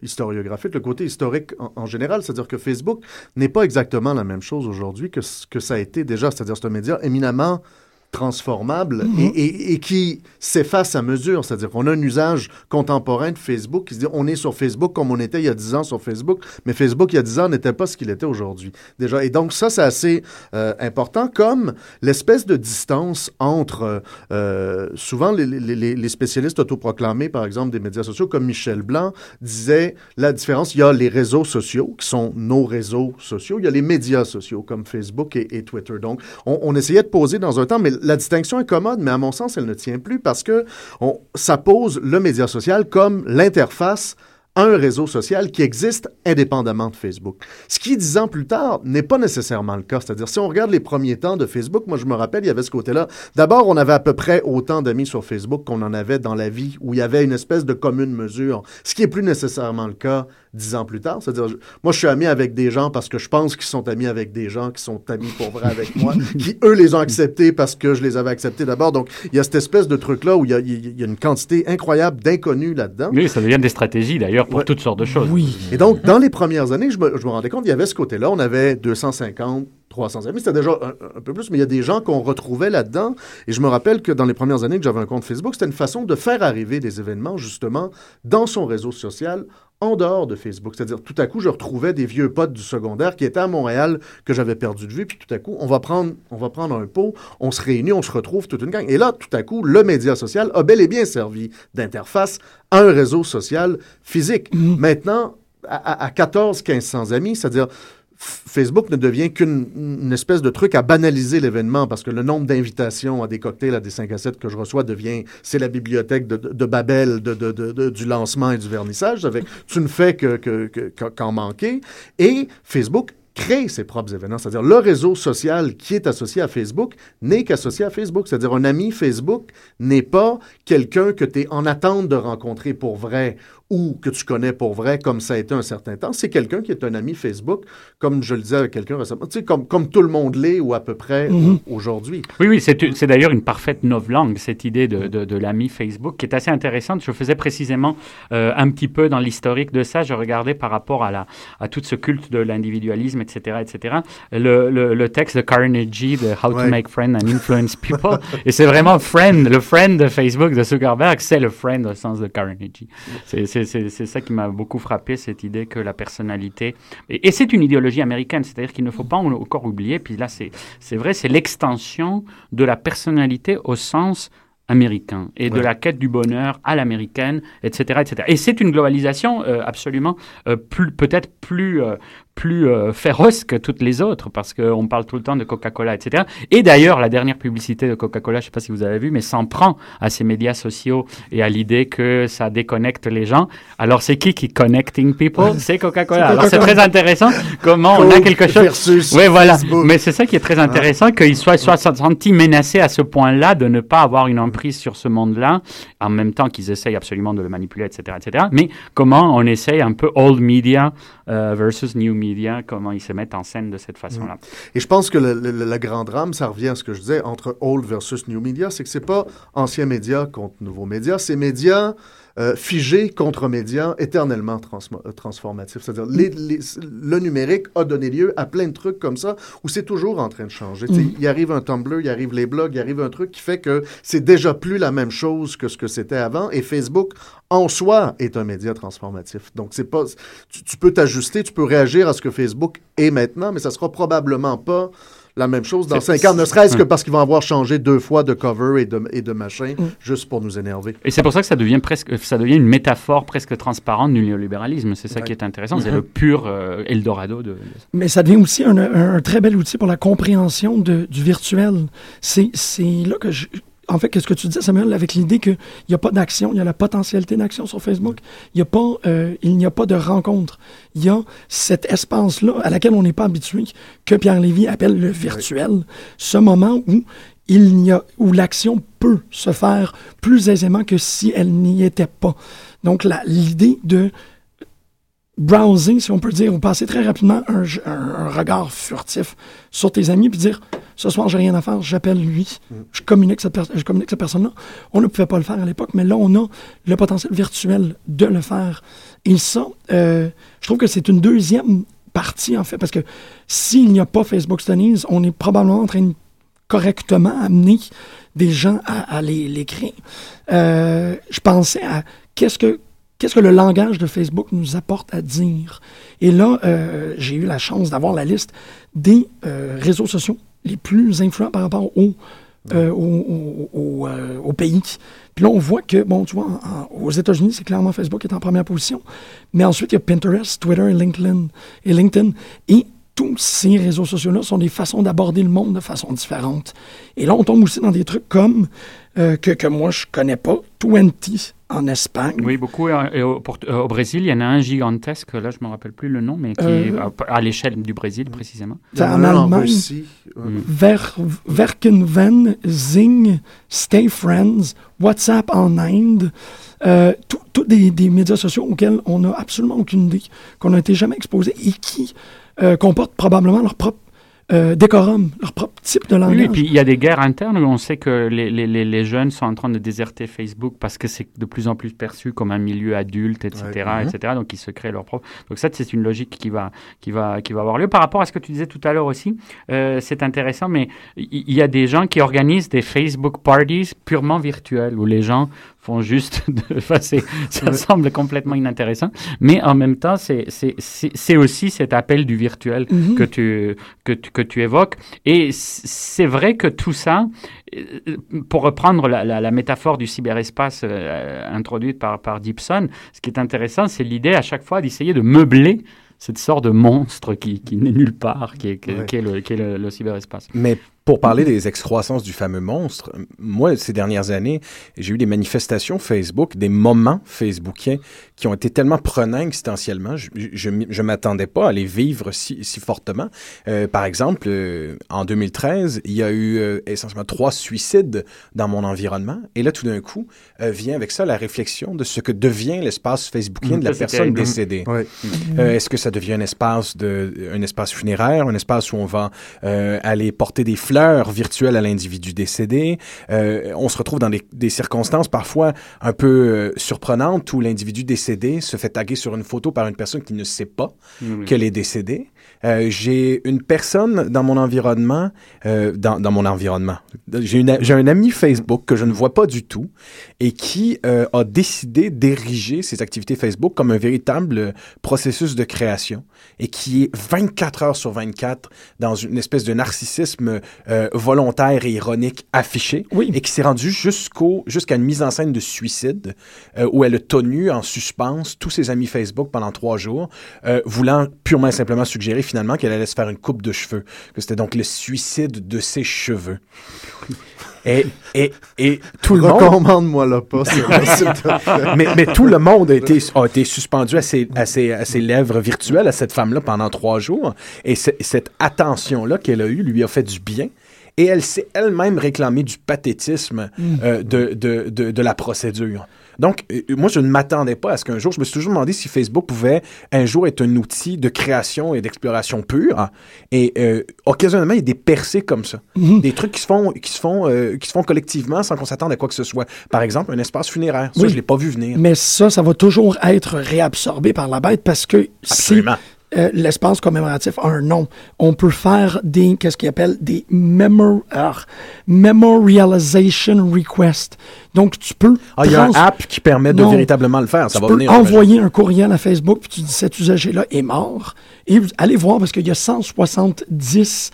historiographique, le côté historique en, en général. C'est-à-dire que Facebook n'est pas exactement la même chose aujourd'hui que ce que ça a été déjà. C'est-à-dire c'est un média éminemment transformable et, et- et qui s'efface à mesure. C'est-à-dire qu'on a un usage contemporain de Facebook qui se dit on est sur Facebook comme on était il y a 10 ans sur Facebook, mais Facebook il y a 10 ans n'était pas ce qu'il était aujourd'hui. Déjà. Et donc ça, c'est assez euh, important comme l'espèce de distance entre euh, euh, souvent les, les- les- spécialistes autoproclamés, par exemple, des médias sociaux, comme Michel Blanc, disaient la différence, il y a les réseaux sociaux, qui sont nos réseaux sociaux, il y a les médias sociaux, comme Facebook et, et Twitter. Donc, on, on essayait de poser dans un temps, mais la distinction est commode, mais à mon sens, elle ne tient plus parce que ça pose le média social comme l'interface à un réseau social qui existe indépendamment de Facebook. Ce qui, dix ans plus tard, n'est pas nécessairement le cas. C'est-à-dire, si on regarde les premiers temps de Facebook, moi, je me rappelle, il y avait ce côté-là. D'abord, on avait à peu près autant d'amis sur Facebook qu'on en avait dans la vie, où il y avait une espèce de commune mesure, ce qui est plus nécessairement le cas dix ans plus tard. C'est-à-dire, je- moi, je suis ami avec des gens parce que je pense qu'ils sont amis avec des gens qui sont amis pour vrai avec moi, qui, eux, les ont acceptés parce que je les avais acceptés d'abord. Donc, il y a cette espèce de truc-là où il y a, il y a une quantité incroyable d'inconnus là-dedans. Oui, ça devient des stratégies d'ailleurs pour Ouais. toutes sortes de choses. Oui. Et donc, dans les premières années, je me, je me rendais compte, il y avait ce côté-là. On avait 250, 300 amis. C'était déjà un, un peu plus, mais il y a des gens qu'on retrouvait là-dedans. Et je me rappelle que dans les premières années que j'avais un compte Facebook, c'était une façon de faire arriver des événements, justement, dans son réseau social, en dehors de Facebook. C'est-à-dire, tout à coup, je retrouvais des vieux potes du secondaire qui étaient à Montréal, que j'avais perdu de vue, puis tout à coup, on va prendre, on va prendre un pot, on se réunit, on se retrouve toute une gang. Et là, tout à coup, le média social a bel et bien servi d'interface à un réseau social physique. Maintenant, à, à 14 1500 amis, c'est-à-dire Facebook ne devient qu'une une espèce de truc à banaliser l'événement parce que le nombre d'invitations à des cocktails, à des 5 à 7 que je reçois devient, c'est la bibliothèque de, de Babel de, du lancement et du vernissage. Avec, tu ne fais que, que, que, qu'en manquer. Et Facebook crée ses propres événements. C'est-à-dire, le réseau social qui est associé à Facebook n'est qu'associé à Facebook. C'est-à-dire, un ami Facebook n'est pas quelqu'un que tu es en attente de rencontrer pour vrai ou que tu connais pour vrai, comme ça a été un certain temps. C'est quelqu'un qui est un ami Facebook, comme je le disais avec quelqu'un récemment, tu sais, comme, comme tout le monde l'est ou à peu près Mhm. aujourd'hui. Oui, oui, c'est d'ailleurs une parfaite novlangue, cette idée de, de, de l'ami Facebook, qui est assez intéressante. Je faisais précisément euh, un petit peu dans l'historique de ça. Je regardais par rapport à, la, à tout ce culte de l'individualisme, etc., etc. Le, le, le texte de Carnegie de How Ouais. to Make Friends and Influence People. Et c'est vraiment friend, le friend de Facebook, de Zuckerberg, c'est le friend au sens de Carnegie. C'est- c'est ça qui m'a beaucoup frappé, cette idée que la personnalité... Et, et c'est une idéologie américaine, c'est-à-dire qu'il ne faut pas en- encore oublier, puis là c'est vrai, c'est l'extension de la personnalité au sens américain et de la quête du bonheur à l'américaine, etc., etc. Et c'est une globalisation euh, absolument euh, peut-être plus euh, plus euh, féroce que toutes les autres parce qu'on parle tout le temps de Coca-Cola, etc. Et d'ailleurs, la dernière publicité de Coca-Cola, je ne sais pas si vous avez vu, mais s'en prend à ces médias sociaux et à l'idée que ça déconnecte les gens. Alors, c'est qui qui connecting people? C'est Coca-Cola. Alors, c'est très intéressant comment on a quelque chose. versus Oui, voilà. Facebook. Mais c'est ça qui est très intéressant, qu'il soit, soit senti menacé à ce point-là de ne pas avoir une emprise sur ce monde-là, en même temps qu'ils essayent absolument de le manipuler, etc., etc. Mais comment on essaye un peu old media euh, versus new media, comment ils se mettent en scène de cette façon-là. Et je pense que le, le- le- la grande drame, ça revient à ce que je disais, entre old versus new media, c'est que c'est pas anciens médias contre nouveaux médias, c'est médias euh, figés contre médias éternellement transmo- euh, transformatifs. C'est-à-dire, les- les- le numérique a donné lieu à plein de trucs comme ça, où c'est toujours en train de changer. Sais, Il arrive un Tumblr, il arrive les blogs, il arrive un truc qui fait que c'est déjà plus la même chose que ce que c'était avant, et Facebook, en soi, est un média transformatif. Donc, c'est pas... Tu, tu peux t'ajuster, tu peux réagir à ce que Facebook est maintenant, mais ça sera probablement pas la même chose dans C'est- cinq ans, ne serait-ce que Hum. parce qu'ils vont avoir changé deux fois de cover et de, et de machin, juste pour nous énerver. Et c'est pour ça que ça devient presque, ça devient une métaphore presque transparente du néolibéralisme. C'est ça qui est intéressant. C'est le pur euh, Eldorado de. Mais ça devient aussi un, un- un très bel outil pour la compréhension de- du virtuel. C'est c'est là que je. En fait, qu'est-ce que tu disais, Samuel, avec l'idée qu'il n'y a pas d'action, il y a la potentialité d'action sur Facebook, il n'y a pas, euh, il n'y a pas de rencontre. Il y a cet espace-là à laquelle on n'est pas habitué, que Pierre Lévy appelle le virtuel, ce moment où il n'y a, où l'action peut se faire plus aisément que si elle n'y était pas. Donc, la- l'idée de browser, si on peut dire, ou passer très rapidement un, un- un regard furtif sur tes amis, puis dire ce soir j'ai rien à faire, j'appelle lui, je communique cette, cette personne-là. On ne pouvait pas le faire à l'époque, mais là on a le potentiel virtuel de le faire. Et ça, euh, je trouve que c'est une deuxième partie en fait, parce que s'il n'y a pas Facebook Studies, on est probablement en train de correctement amener des gens à, à. Euh, je pensais à qu'est-ce que que le langage de Facebook nous apporte à dire. Et là, euh, j'ai eu la chance d'avoir la liste des réseaux sociaux les plus influents par rapport au, euh, au, au- au, euh, au pays. Puis là, on voit que, bon, tu vois, en- en- aux États-Unis, c'est clairement Facebook qui est en première position. Mais ensuite, il y a Pinterest, Twitter et LinkedIn. Et, LinkedIn. et tous ces réseaux sociaux-là sont des façons d'aborder le monde de façon différente. Et là, on tombe aussi dans des trucs comme, euh, que, que moi, je connais pas, 20 en Espagne. Oui, beaucoup. Et au, pour- euh, au Brésil, il y en a un gigantesque, là je ne me rappelle plus le nom, mais qui Euh, est à, à l'échelle du Brésil précisément. En Allemagne. Russie. Mm. Ver, Verkenven, Zing, Stay Friends, WhatsApp en Inde, euh, tous des, des médias sociaux auxquels on n'a absolument aucune idée, qu'on n'a été jamais exposé et qui euh, comportent probablement leur propre euh, décorum, leur propre type de langage. Oui, et puis il y a des guerres internes où on sait que les, les, les, les jeunes sont en train de déserter Facebook parce que c'est de plus en plus perçu comme un milieu adulte, etc., Ouais. etc. Donc ils se créent leur propre. Donc ça, c'est une logique qui va, qui va, qui va avoir lieu. Par rapport à ce que tu disais tout à l'heure aussi, euh, c'est intéressant, mais il il y, a des gens qui organisent des Facebook parties purement virtuelles où les gens font juste de, enfin, c'est- ça semble complètement inintéressant, mais en même temps, c'est c'est- c'est- c'est aussi cet appel du virtuel Mhm. que tu, que, tu, que tu évoques. Et c'est vrai que tout ça, euh, pour reprendre la, la- la métaphore du cyberespace euh, introduite par, par Gibson, ce qui est intéressant, c'est l'idée à chaque fois d'essayer de meubler cette sorte de monstre qui, qui n'est nulle part, qui est, qui est- Ouais. qui est le, qui est le- le cyberespace. Mais pour parler des excroissances du fameux monstre, moi, ces dernières années, j'ai eu des manifestations Facebook, des moments facebookiens qui ont été tellement prenants existentiellement, je je m'attendais pas à les vivre si, si fortement. Euh, par exemple, euh, en 2013, il y a eu euh, essentiellement trois suicides dans mon environnement. Et là, tout d'un coup, euh, vient avec ça la réflexion de ce que devient l'espace facebookien Mm, de la personne terrible. décédée. Ouais. Euh, Est-ce que ça devient un espace de, un espace funéraire, un espace où on va euh, aller porter des fleurs virtuelles à l'individu décédé Euh, On se retrouve dans des, des circonstances parfois un peu euh, surprenantes où l'individu décédé se fait taguer sur une photo par une personne qui ne sait pas qu'elle est décédée. Euh, j'ai une personne dans mon environnement, euh, dans, dans mon environnement. J'ai un ami Facebook que je ne vois pas du tout et qui euh, a décidé d'ériger ses activités Facebook comme un véritable processus de création et qui est 24 heures sur 24 dans une espèce de narcissisme euh, volontaire et ironique affiché Oui. et qui s'est rendu jusqu'au jusqu'à une mise en scène de suicide euh, où elle a tenu en suspens tous ses amis Facebook pendant trois jours, euh, voulant purement et simplement suggérer finalement qu'elle allait se faire une coupe de cheveux, que c'était donc le suicide de ses cheveux. Et, et, et tout le monde... Recommande-moi le pas, mais, mais tout le monde a été, a été suspendu à ses, à, ses, à ses lèvres virtuelles à cette femme-là pendant trois jours. Et ce- cette attention-là qu'elle a eue lui a fait du bien. Et elle s'est elle-même réclamée du pathétisme euh, de, de, de, de la procédure. Donc, euh, moi, je ne m'attendais pas à ce qu'un jour, je me suis toujours demandé si Facebook pouvait un jour être un outil de création et d'exploration pure. Et euh, occasionnellement, il y a des percées comme ça. Des trucs qui se font, qui se font, euh, qui se font collectivement sans qu'on s'attende à quoi que ce soit. Par exemple, un espace funéraire. Ça, Oui. je l'ai pas vu venir. Mais ça, ça va toujours être réabsorbé par la bête parce que Absolument. Euh, l'espace commémoratif a un nom, on peut faire des, qu'est-ce qu'ils appellent des memor, ah, memorialization requests. Donc, tu peux. Ah, il y a un trans- app qui permet de Non. véritablement le faire. Ça tu va peux venir. envoyer un courriel à Facebook, puis tu dis cet usager-là est mort. Et vous allez voir, parce qu'il y a 170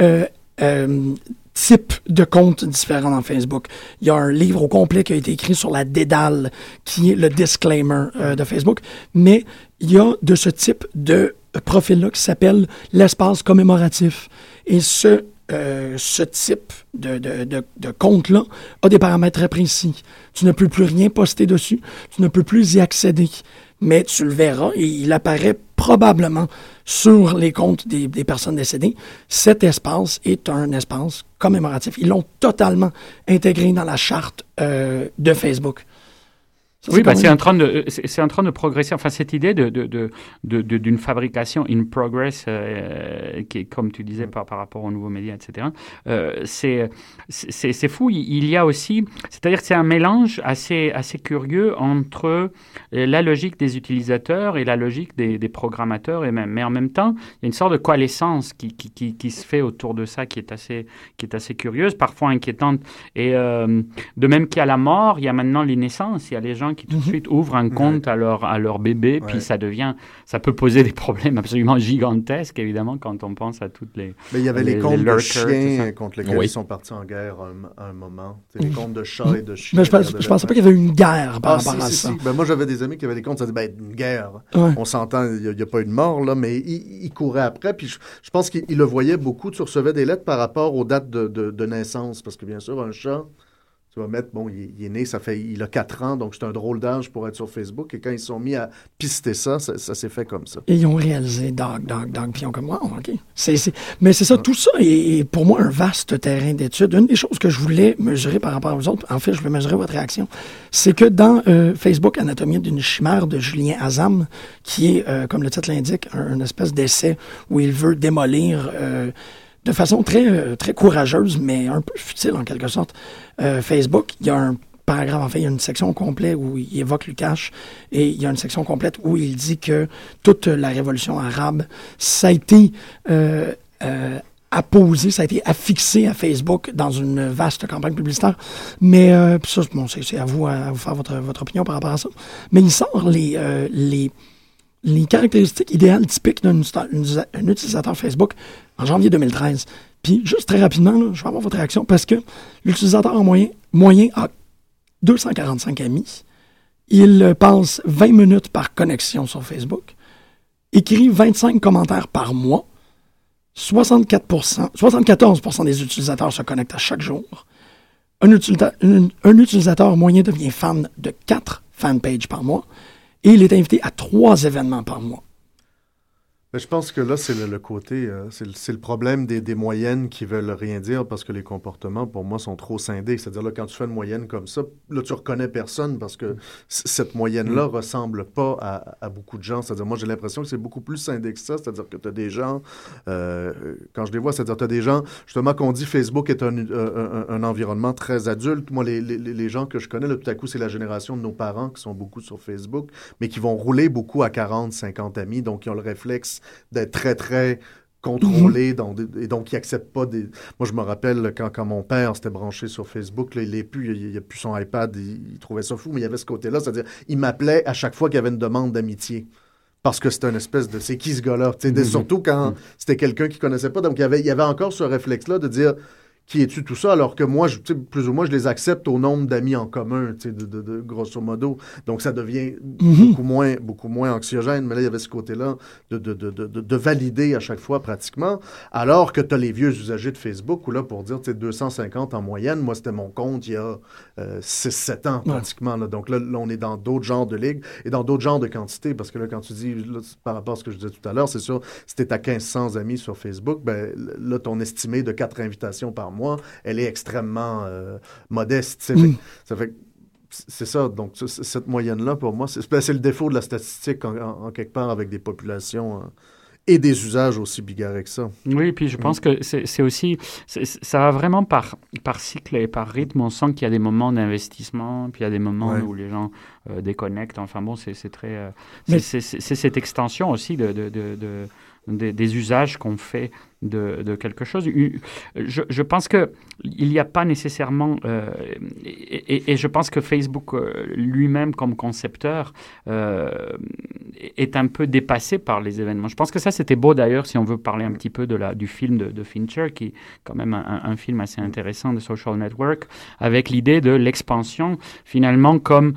euh, euh, types de comptes différents dans Facebook. Il y a un livre au complet qui a été écrit sur la dédale, qui est le disclaimer euh, de Facebook. Mais il y a de ce type de profil-là qui s'appelle l'espace commémoratif. Et ce euh, ce type de, de, de, compte-là a des paramètres très précis. Tu ne peux plus rien poster dessus, tu ne peux plus y accéder. Mais tu le verras et il apparaît probablement sur les comptes des, des personnes décédées. Cet espace est un espace commémoratif. Ils l'ont totalement intégré dans la charte euh, de Facebook. Oui, bah, c'est en train de c'est c'est en train de progresser. Enfin, cette idée de de de de- de- d'une fabrication in progress, euh, qui est comme tu disais par par rapport aux nouveaux médias, etc. euh, c'est c'est c'est fou. Il il y a aussi, c'est-à-dire que c'est un mélange assez assez curieux entre euh, la logique des utilisateurs et la logique des, des programmateurs et même mais en même temps, il y a une sorte de coalescence qui qui, qui, qui se fait autour de ça qui est assez qui est assez curieuse, parfois inquiétante. Et euh, de même qu'il y a la mort, il y a maintenant les naissances. Il y a les gens qui tout de suite ouvrent un compte à leur à leur bébé, puis ça devient, ça peut poser des problèmes absolument gigantesques, évidemment, quand on pense à toutes les. Mais il y avait les, Les- comptes de lurkers, chiens contre lesquels Oui. ils sont partis en guerre un, un moment. C'est les comptes de chats et de chiens. Mais je, pense, je pensais pas qu'il y avait une guerre par Ah, rapport si, à si, ça. si. Ben, moi, j'avais des amis qui avaient des comptes, ça disait, ben, une guerre. Ouais. On s'entend, il n'y a, pas eu de mort, là, mais il, il courait après. Puis je, je pense qu'il il le voyait beaucoup. Tu recevais des lettres par rapport aux dates de, de- de naissance. Parce que, bien sûr, un chat, tu vas mettre, bon, il, est- il est né, ça fait, il a 4 ans, donc c'est un drôle d'âge pour être sur Facebook. Et quand ils sont mis à pister ça, ça, ça s'est fait comme ça. Et ils ont réalisé Dog, Dog, Dog, puis ils ont comme, wow, OK. Mais c'est ça, tout ça est, est pour moi un vaste terrain d'étude. Une des choses que je voulais mesurer par rapport aux autres, en fait, je vais mesurer votre réaction, c'est que dans euh, Facebook Anatomie d'une chimère de Julien Azam, qui est, euh, comme le titre l'indique, un, une espèce d'essai où il veut démolir euh, de façon très, euh, très courageuse, mais un peu futile en quelque sorte, euh, Facebook. Il y a un paragraphe, en fait, il y a une section complète où il évoque Lukács et il y a une section complète où il dit que toute la révolution arabe, ça a été euh, apposé, ça a été affixé à Facebook dans une vaste campagne publicitaire. Mais ça, c'est à vous à vous faire votre, votre opinion par rapport à ça. Mais il sort les, les, les caractéristiques idéales typiques d'un utilisateur Facebook en janvier 2013. Puis juste très rapidement, je vais avoir votre réaction parce que l'utilisateur en moyen, a 245 amis. Il passe 20 minutes par connexion sur Facebook. écrit 25 commentaires par mois. 64%, 74% des utilisateurs se connectent à chaque jour. Un- un utilisateur moyen devient fan de 4 fanpages par mois et il est invité à 3 événements par mois. Mais je pense que là, c'est le, le côté, euh, c'est le, problème des, des moyennes qui veulent rien dire parce que les comportements, pour moi, sont trop scindés. C'est-à-dire, là, quand tu fais une moyenne comme ça, là, tu reconnais personne parce que c- cette moyenne-là ressemble pas à, à beaucoup de gens. C'est-à-dire, moi, j'ai l'impression que c'est beaucoup plus scindé que ça. C'est-à-dire que tu as des gens, euh, quand je les vois, c'est-à-dire, tu as des gens, justement, qu'on dit Facebook est un, euh, un- un environnement très adulte. Moi, les, les- les gens que je connais, là, tout à coup, c'est la génération de nos parents qui sont beaucoup sur Facebook, mais qui vont rouler beaucoup à 40, 50 amis, donc qui ont le réflexe d'être très, très contrôlés, donc, et donc qui n'acceptent pas des... Moi, je me rappelle quand, quand mon père s'était branché sur Facebook, là, il n'est plus, il, il a plus son iPad, il, il trouvait ça fou, mais il y avait ce côté-là, c'est-à-dire, il m'appelait à chaque fois qu'il y avait une demande d'amitié. Parce que c'était une espèce de c'est qui ce gars-là? De- Surtout quand c'était quelqu'un qu'il connaissait pas. Donc, il y avait, il y avait encore ce réflexe-là de dire qui es-tu tout ça, alors que moi, je, plus ou moins, je les accepte au nombre d'amis en commun, de, de- de- grosso modo. Donc, ça devient beaucoup, moins, beaucoup moins anxiogène. Mais là, il y avait ce côté-là de, de, de, de, de- de valider à chaque fois pratiquement, alors que tu as les vieux usagers de Facebook, où là, pour dire, tu sais, 250 en moyenne, moi, c'était mon compte il y a 6-7 ans pratiquement. Là. Donc là, là, on est dans d'autres genres de ligues et dans d'autres genres de quantités, parce que là, quand tu dis, là, par rapport à ce que je disais tout à l'heure, c'est sûr, si tu à 1500 amis sur Facebook, ben, là, ton estimé de 4 invitations par mois, elle est extrêmement euh, modeste. que- ça fait c'est ça. Donc, cette moyenne-là, pour moi, c'est ben, c'est le défaut de la statistique en, en- en quelque part avec des populations euh, et des usages aussi bigarrés que ça. Oui, puis je pense que c'est aussi, ça va vraiment par, par cycle et par rythme. On sent qu'il y a des moments d'investissement, puis il y a des moments Ouais. où les gens euh, déconnectent. Enfin bon, c'est très. euh, Mais- c'est cette extension aussi de, de, de- de- des- usages qu'on fait de, quelque chose. Je, je pense que il n'y a pas nécessairement, euh, et, je pense que Facebook euh, lui-même comme concepteur euh, est un peu dépassé par les événements. Je pense que ça c'était beau d'ailleurs si on veut parler un petit peu de la, du film de, Fincher, qui est quand même un, film assez intéressant de Social Network, avec l'idée de l'expansion finalement comme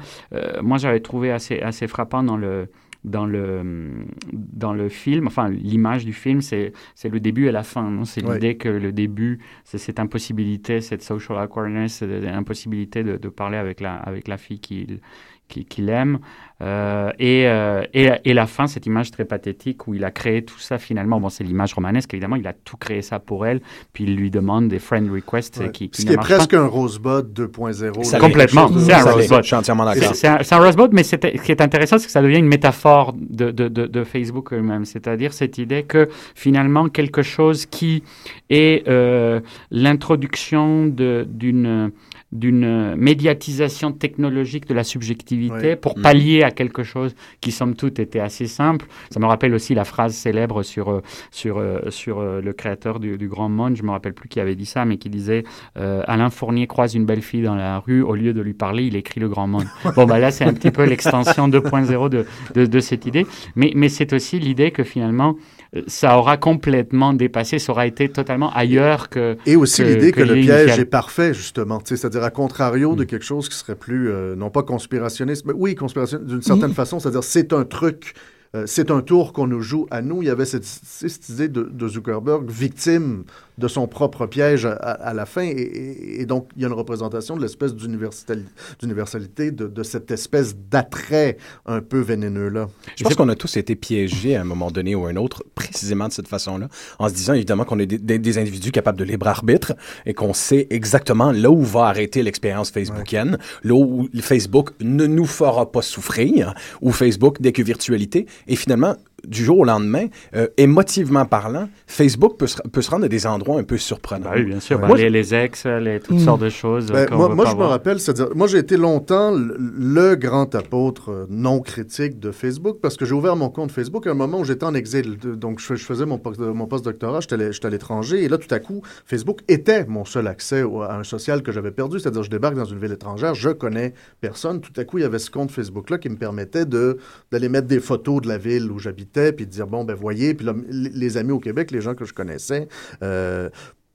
moi j'avais trouvé assez, assez frappant dans le dans le, dans le film, enfin l'image du film, c'est c'est le début et la fin. non? C'est Ouais. l'idée que le début, c'est cette impossibilité, cette social awkwardness, euh, l'impossibilité de, de parler avec la, avec la fille qu'il qui, qu'il aime. Euh, et, euh, et, et la fin, cette image très pathétique où il a créé tout ça finalement. Bon, c'est l'image romanesque, évidemment, il a tout créé ça pour elle, puis il lui demande des friend requests Ouais. qui, qui Ce qui est pas. presque un Rosebud 2.0. Ça là, Complètement. C'est un rosebud. Je suis entièrement d'accord. C'est- C'est un, c'est un rosebud, mais c'était- ce qui est intéressant, c'est que ça devient une métaphore de, de, de, de Facebook eux-mêmes. C'est-à-dire cette idée que finalement, quelque chose qui est euh, l'introduction de- d'une d'une médiatisation technologique de la subjectivité pour Mm. pallier à quelque chose qui, somme toute, était assez simple. Ça me rappelle aussi la phrase célèbre sur, euh, sur, euh, sur euh, le créateur du, du Grand Monde, je me rappelle plus qui avait dit ça, mais qui disait euh, Alain Fournier croise une belle fille dans la rue, au lieu de lui parler, il écrit le Grand Monde. bon, bah là, c'est un petit peu l'extension 2.0 de, de, de cette idée, mais, mais c'est aussi l'idée que finalement, euh, ça aura complètement dépassé, ça aura été totalement ailleurs que. Et aussi l'idée que, que le piège est parfait, justement. C'est-à-dire, à contrario de quelque chose qui serait plus, euh, non pas conspirationniste, mais oui, conspirationniste d'une certaine façon. C'est-à-dire, c'est un truc, euh, c'est un tour qu'on nous joue à nous. Il y avait cette, cette idée de, de Zuckerberg, victime de son propre piège à, à la fin. Et, donc, il y a une représentation de l'espèce d'universali- d'universalité, de, de cette espèce d'attrait un peu vénéneux-là. Je pense qu'on a tous été piégés à un moment donné ou à un autre, précisément de cette façon-là, en se disant évidemment qu'on est des, individus capables de libre arbitre et qu'on sait exactement là où va arrêter l'expérience facebookienne, là où Facebook ne nous fera pas souffrir, ou Facebook dès que virtualité. Et finalement, du jour au lendemain, euh, émotivement parlant, Facebook peut se, peut se rendre à des endroits un peu surprenants. Bah oui, bien sûr. Moi, les, les ex, les, toutes Mm. sortes de choses. Ben, moi, moi, je me rappelle, c'est-à-dire, moi, j'ai été longtemps le, le grand apôtre euh, non critique de Facebook parce que j'ai ouvert mon compte Facebook à un moment où j'étais en exil. Donc, je, je faisais mon, mon post-doctorat, j'étais à l'étranger et là, tout à coup, Facebook était mon seul accès au- à un social que j'avais perdu. C'est-à-dire, je débarque dans une ville étrangère, je connais personne. Tout à coup, il y avait ce compte Facebook-là qui me permettait de- d'aller mettre des photos de la ville où j'habitais puis de dire, bon, ben, voyez, puis les amis au Québec, les gens que je connaissais, euh,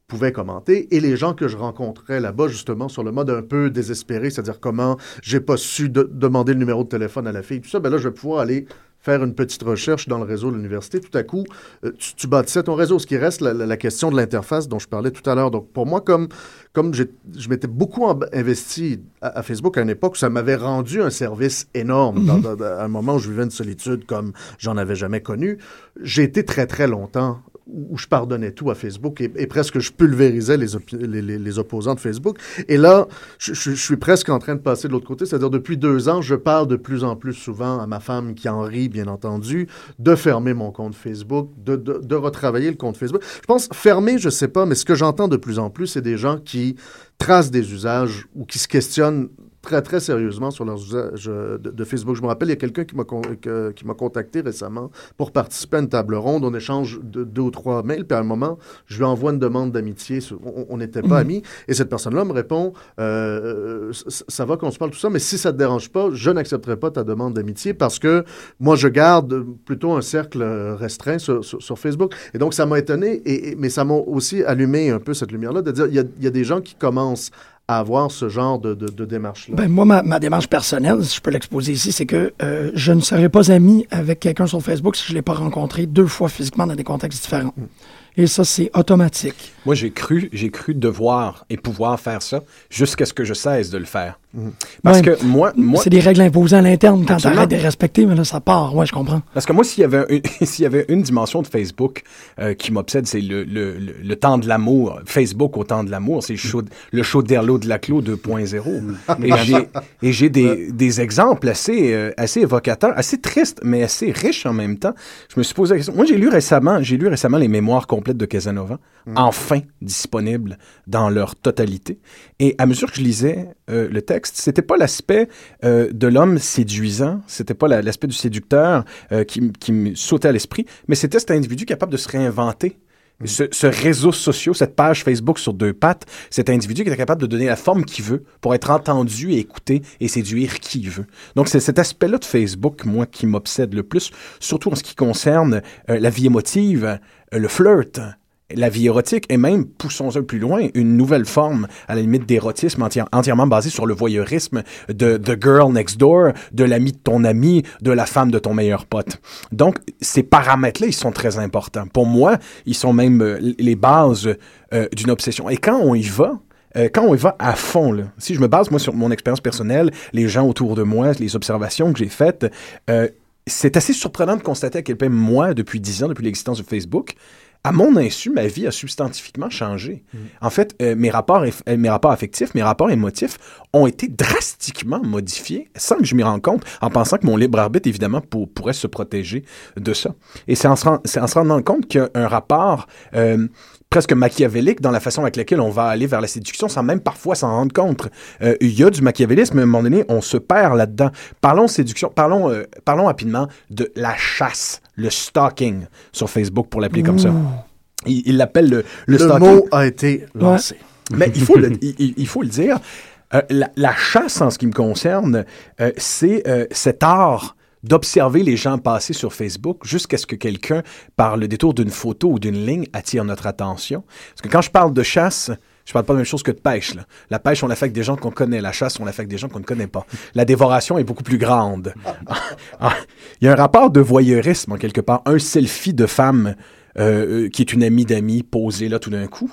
pouvaient commenter et les gens que je rencontrais là-bas justement sur le mode un peu désespéré, c'est-à-dire comment j'ai pas su de- demander le numéro de téléphone à la fille, tout ça, ben là je vais pouvoir aller faire une petite recherche dans le réseau de l'université, tout à coup, euh, tu, tu bâtissais ton réseau. Ce qui reste la, la- la question de l'interface dont je parlais tout à l'heure. Donc, pour moi, comme, comme je m'étais beaucoup investi à, à Facebook à une époque, ça m'avait rendu un service énorme. Dans- dans- à un moment où je vivais une solitude comme j'en avais jamais connu, j'ai été très, très longtemps où je pardonnais tout à Facebook et, presque je pulvérisais les, les, opposants de Facebook. Et là, je, suis presque en train de passer de l'autre côté, c'est-à-dire depuis deux ans, je parle de plus en plus souvent à ma femme qui en rit, bien entendu, de fermer mon compte Facebook, de, de, de retravailler le compte Facebook. Je pense fermer, je sais pas, mais ce que j'entends de plus en plus, c'est des gens qui tracent des usages ou qui se questionnent très, très sérieusement sur leurs usages euh, de, de Facebook. Je me rappelle, il y a quelqu'un qui m'a con- contacté récemment pour participer à une table ronde. On échange de, deux ou trois mails, puis à un moment, je lui envoie une demande d'amitié. On n'était pas amis. Et cette personne-là me répond euh, ça- Ça va qu'on se parle tout ça, mais si ça ne te dérange pas, je n'accepterai pas ta demande d'amitié parce que moi, je garde plutôt un cercle euh, restreint sur, sur- sur Facebook. Et donc, ça m'a étonné, et, et- mais ça m'a aussi allumé un peu cette lumière-là, de dire il y a, il y a des gens qui commencent à avoir ce genre de, de- de démarche-là? Ben, moi, ma, ma démarche personnelle, si je peux l'exposer ici, c'est que euh, je ne serais pas ami avec quelqu'un sur Facebook si je ne l'ai pas rencontré deux fois physiquement dans des contextes différents. Et ça, c'est automatique. Moi, j'ai cru, j'ai cru devoir et pouvoir faire ça jusqu'à ce que je cesse de le faire. Parce Ouais. que moi, moi, C'est des règles imposées à l'interne quand tu arrêtes de les respecter, mais là, ça part. Ouais, je comprends. Parce que moi, s'il y avait, s'il y avait une dimension de Facebook euh, qui m'obsède, c'est le, le, le, le temps de l'amour. Facebook au temps de l'amour, c'est le show d'Erlo de la Clos 2.0. et j'ai, et j'ai des, des exemples assez, euh, assez évocateurs, assez tristes, mais assez riches en même temps. Je me suis posé la question. Moi, j'ai lu récemment, j'ai lu récemment les mémoires complètes de Casanova, enfin disponibles dans leur totalité. Et à mesure que je lisais euh, le texte, c'était pas l'aspect euh, de l'homme séduisant, c'était pas la- l'aspect du séducteur euh, qui, qui me sautait à l'esprit, mais c'était cet individu capable de se réinventer. Ce, ce réseau social, cette page Facebook sur deux pattes, cet individu qui était capable de donner la forme qu'il veut pour être entendu et écouté et séduire qui il veut. Donc c'est cet aspect-là de Facebook, moi, qui m'obsède le plus, surtout en ce qui concerne euh, la vie émotive, le flirt, la vie érotique et même, poussons-le plus loin, une nouvelle forme, à la limite, d'érotisme entière- entièrement basé sur le voyeurisme de The Girl Next Door, de l'ami de ton ami, de la femme de ton meilleur pote. Donc, ces paramètres-là, ils sont très importants. Pour moi, ils sont même euh, les bases euh, d'une obsession. Et quand on y va, euh, quand on y va à fond, si je me base, moi, sur mon expérience personnelle, les gens autour de moi, les observations que j'ai faites, c'est assez surprenant de constater à quel point moi, depuis 10 ans, depuis l'existence de Facebook, à mon insu, ma vie a substantifiquement changé. En fait, euh, mes, rapports euh, mes rapports affectifs, mes rapports émotifs ont été drastiquement modifiés sans que je m'y rende compte, en pensant que mon libre arbitre, évidemment, pour- pourrait se protéger de ça. Et c'est en, se en rendant compte qu'il y a un rapport euh, presque machiavélique dans la façon avec laquelle on va aller vers la séduction sans même parfois s'en rendre compte. Euh, Il y a du machiavélisme, mais à un moment donné, on se perd là-dedans. Parlons séduction, parlons, euh, parlons rapidement de la chasse, le stalking sur Facebook pour l'appeler comme ça. Il l'appelle le, le, Le stalking. mot a été lancé. Mais il faut le, il, il- il faut le dire. Euh, la, la chasse, en ce qui me concerne, euh, c'est euh, cet art d'observer les gens passer sur Facebook jusqu'à ce que quelqu'un, par le détour d'une photo ou d'une ligne, attire notre attention. Parce que quand je parle de chasse, je parle pas de la même chose que de pêche. là. La pêche, on la fait avec des gens qu'on connaît. La chasse, on la fait avec des gens qu'on ne connaît pas. La dévoration est beaucoup plus grande. Ah, Il y a un rapport de voyeurisme, en quelque part. Un selfie de femme euh, euh, qui est une amie d'amis posée là tout d'un coup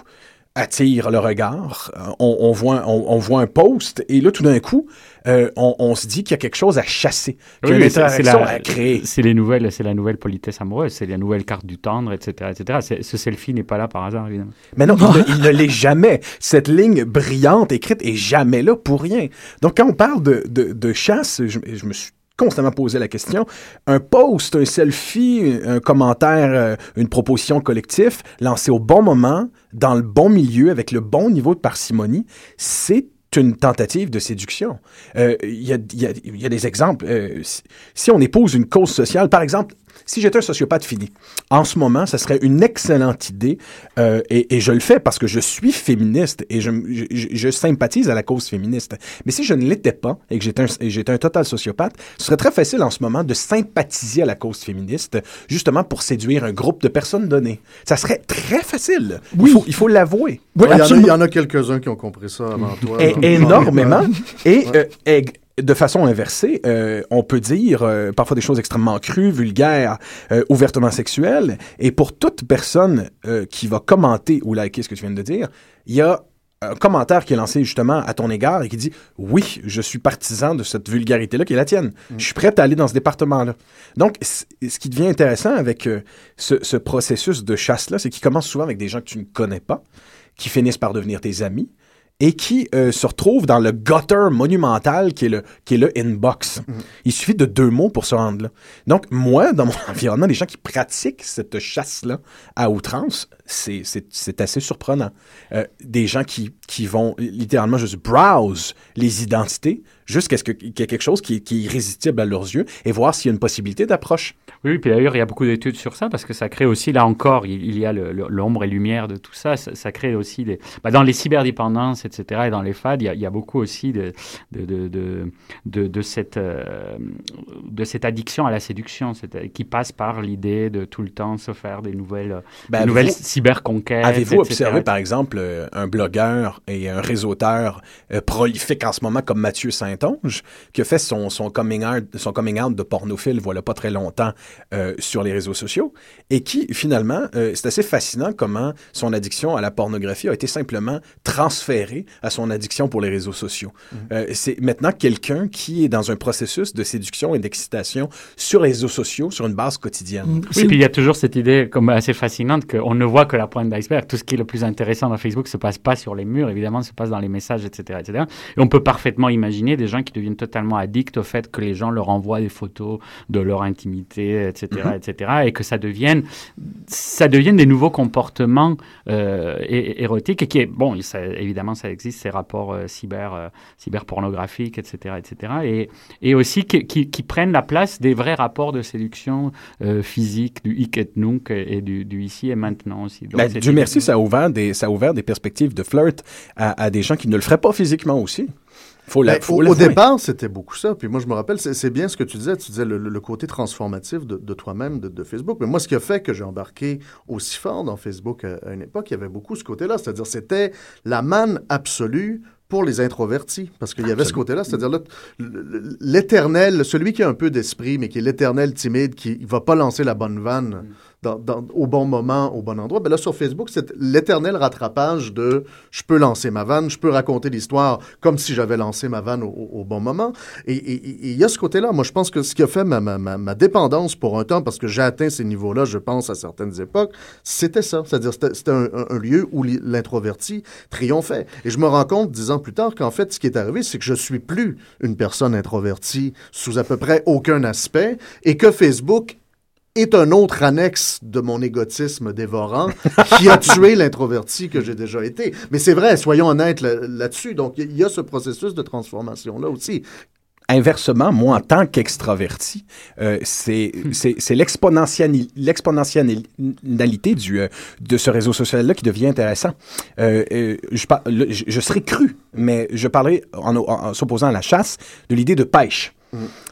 attire le regard. On, on voit, on, on voit un post et là, tout d'un coup, euh, on, on se dit qu'il y a quelque chose à chasser, qu'il y a Oui, une c'est- c'est interaction la- à créer. C'est les nouvelles, c'est la nouvelle politesse amoureuse, c'est la nouvelle carte du tendre, etc., etc. Ce selfie n'est pas là par hasard, évidemment. Mais non, il ne, il ne l'est jamais. Cette ligne brillante écrite est jamais là pour rien. Donc, quand on parle de, de, de chasse, je, je me suis constamment posé la question. Un post, un selfie, un commentaire, euh, une proposition collective lancée au bon moment, dans le bon milieu, avec le bon niveau de parcimonie, c'est une tentative de séduction. Euh, Il y, a, des exemples. Euh, si on épouse une cause sociale, par exemple, si j'étais un sociopathe fini, en ce moment, ça serait une excellente idée, euh, et, et je le fais parce que je suis féministe et je, je, je- je sympathise à la cause féministe. Mais si je ne l'étais pas et que j'étais un, total sociopathe, ce serait très facile en ce moment de sympathiser à la cause féministe, justement pour séduire un groupe de personnes données. Ça serait très facile. Il faut- Il faut l'avouer. Oui, il, y en a, quelques-uns qui ont compris ça avant toi. É- énormément. Et Ouais. euh, de façon inversée, euh, on peut dire euh, parfois des choses extrêmement crues, vulgaires, euh, ouvertement sexuelles. Et pour toute personne euh, qui va commenter ou liker ce que tu viens de dire, il y a un commentaire qui est lancé justement à ton égard et qui dit oui, je suis partisan de cette vulgarité-là qui est la tienne. Je suis prêt à aller dans ce département-là. Donc, ce qui devient intéressant avec ce, ce processus de chasse-là, c'est qu'il commence souvent avec des gens que tu ne connais pas, qui finissent par devenir tes amis et qui euh, se retrouvent dans le gutter monumental qui est le, qui est le inbox. Il suffit de deux mots pour se rendre là. Donc, moi, dans mon environnement, les gens qui pratiquent cette chasse-là à outrance, c'est- c'est c'est assez surprenant. Euh, des gens qui, qui vont littéralement juste browse les identités jusqu'à ce qu'il y ait quelque chose qui, qui est irrésistible à leurs yeux et voir s'il y a une possibilité d'approche. Oui, puis d'ailleurs, il y a beaucoup d'études sur ça parce que ça crée aussi, là encore, il, il y a l'ombre et lumière de tout ça. Ça, ça crée aussi des. bah, dans les cyberdépendances, etc., et dans les FAD, il y a, il y a beaucoup aussi de, de, de, de, cette, euh, de cette addiction à la séduction c'est- qui passe par l'idée de tout le temps se faire des nouvelles, Ben, des nouvelles cyberconquêtes. Avez-vous observé, par exemple, euh, un blogueur et un réseauteur euh, prolifique en ce moment comme Mathieu Saint-Onge, qui a fait son, son, coming out, son coming out de pornophile, voilà pas très longtemps, euh, sur les réseaux sociaux, et qui, finalement, euh, c'est assez fascinant comment son addiction à la pornographie a été simplement transférée à son addiction pour les réseaux sociaux. Euh, c'est maintenant quelqu'un qui est dans un processus de séduction et d'excitation sur les réseaux sociaux sur une base quotidienne. Mm, Oui, puis il y a toujours cette idée comme assez fascinante qu'on ne voit que la pointe d'iceberg. Tout ce qui est le plus intéressant dans Facebook se passe pas sur les murs, évidemment, se passe dans les messages, etc., etc. Et on peut parfaitement imaginer des gens qui deviennent totalement addicts au fait que les gens leur envoient des photos de leur intimité, etc., etc., et que ça devienne, ça devienne des nouveaux comportements euh, érotiques et qui est bon, ça, évidemment, ça existe ces rapports euh, cyber, euh, cyberpornographiques, etc., etc., et, et aussi qui, qui, qui prennent la place des vrais rapports de séduction euh, physique, du hic et nunc et du, du ici et maintenant aussi. Donc, Ben, Dieu merci, ça a ouvert des, ça a ouvert des perspectives de flirt à, à des gens qui ne le feraient pas physiquement aussi. Faut la, Ben, faut au, départ, c'était beaucoup ça. Puis moi, je me rappelle, c'est bien ce que tu disais. Tu disais le, côté transformatif de, de toi-même, de, de Facebook. Mais moi, ce qui a fait que j'ai embarqué aussi fort dans Facebook à, à une époque, il y avait beaucoup ce côté-là. C'est-à-dire, c'était la manne absolue pour les introvertis. Parce qu'il y avait ce côté-là. C'est-à-dire, l'éternel, celui qui a un peu d'esprit, mais qui est l'éternel timide, qui ne va pas lancer la bonne vanne dans- au bon moment, au bon endroit. Ben là, sur Facebook, c'est l'éternel rattrapage de je peux lancer ma vanne, je peux raconter l'histoire comme si j'avais lancé ma vanne au, bon moment. Et il y a ce côté-là. Moi, je pense que ce qui a fait ma, ma- ma- ma dépendance pour un temps, parce que j'ai atteint ces niveaux-là, je pense, à certaines époques, c'était ça. C'est-à-dire, c'était un, un- lieu où li- l'introverti triomphait. Et je me rends compte, dix ans plus tard, qu'en fait, ce qui est arrivé, c'est que je suis plus une personne introvertie sous à peu près aucun aspect et que Facebook est un autre annexe de mon égotisme dévorant qui a tué l'introverti que j'ai déjà été. Mais c'est vrai, soyons honnêtes là- là-dessus. Donc, il y, a ce processus de transformation-là aussi. Inversement, moi, en tant qu'extraverti, euh, c'est l'exponentiali- l'exponentialité du, euh, de ce réseau social-là qui devient intéressant. Euh, je, serais cru, mais je parlerai, en, en- en s'opposant à la chasse, de l'idée de pêche.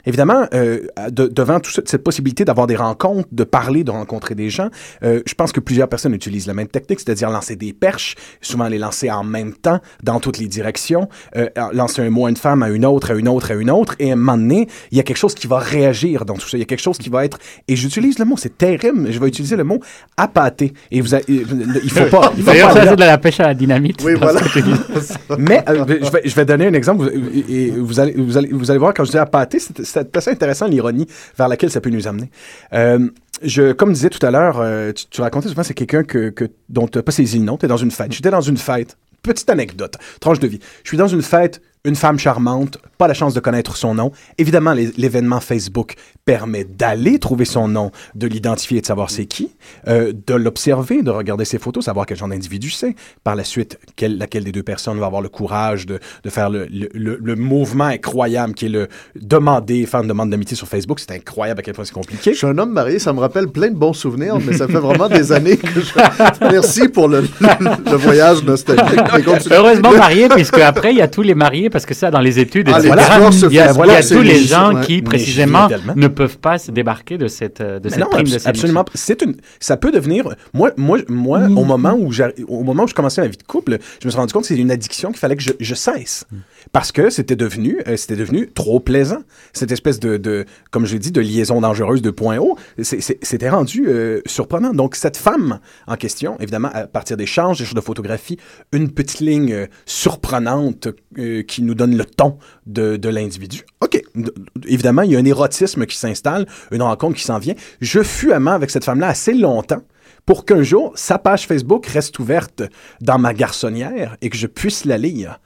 Évidemment, euh, de- devant toute cette- possibilité d'avoir des rencontres, de parler, de rencontrer des gens, euh, je pense que plusieurs personnes utilisent la même technique, c'est-à-dire lancer des perches, souvent les lancer en même temps, dans toutes les directions, euh, lancer un mot à une femme, à une autre, à une autre, à une autre, et à un moment donné, il y a quelque chose qui va réagir dans tout ça. Il y a quelque chose qui va être, et j'utilise le mot, c'est terrible, je vais utiliser le mot appâté. Et vous, a- il faut pas, il faut D'ailleurs, pas ça, de la pêche à la dynamite. Oui, voilà. mais euh, je, vais, je vais donner un exemple vous- et vous allez, vous allez, vous allez voir quand je dis appâté, c'est assez intéressant l'ironie vers laquelle ça peut nous amener. Euh, je, comme disais tout à l'heure, euh, tu, tu racontais souvent c'est quelqu'un que, que, dont tu n'as pas saisi le nom, tu es dans une fête. J'étais dans une fête. Petite anecdote, tranche de vie. Je suis dans une fête, une femme charmante, pas la chance de connaître son nom. Évidemment, l'événement Facebook permet d'aller trouver son nom, de l'identifier et de savoir c'est qui, euh, de l'observer, de regarder ses photos, savoir quel genre d'individu c'est. Par la suite, quelle- laquelle des deux personnes va avoir le courage de, de faire le, le, le- le mouvement incroyable qui est le demander, faire une demande d'amitié sur Facebook. C'est incroyable à quel point c'est compliqué. Je suis un homme marié, ça me rappelle plein de bons souvenirs, mais ça fait vraiment des années que je... Merci pour le, le voyage nostalgique. Heureusement marié, puisque après, il y a tous les mariés parce que ça, dans les études, Ah, etc., il y a, il y tous les gens ouais. qui, précisément, ne peuvent pas se débarquer de cette, euh, de Mais cette non, prime de séduction. absolument. C'est une, ça peut devenir. Moi, moi, moi, Mm. au moment où j'ai- au moment où je commençais ma vie de couple, je me suis rendu compte que c'est une addiction qu'il fallait que je, je cesse parce que c'était devenu, euh, c'était devenu trop plaisant. Cette espèce de, de comme je l'ai dit, de liaison dangereuse de point haut, c'était rendu euh, surprenant. Donc cette femme en question, évidemment, à partir d'échanges, d'échanges de photographies, une petite ligne euh, surprenante euh, qui nous donne le ton de, de l'individu. OK. Évidemment, il y a un érotisme qui s'installe, une rencontre qui s'en vient. Je fus amant avec cette femme-là assez longtemps pour qu'un jour, sa page Facebook reste ouverte dans ma garçonnière et que je puisse la lire.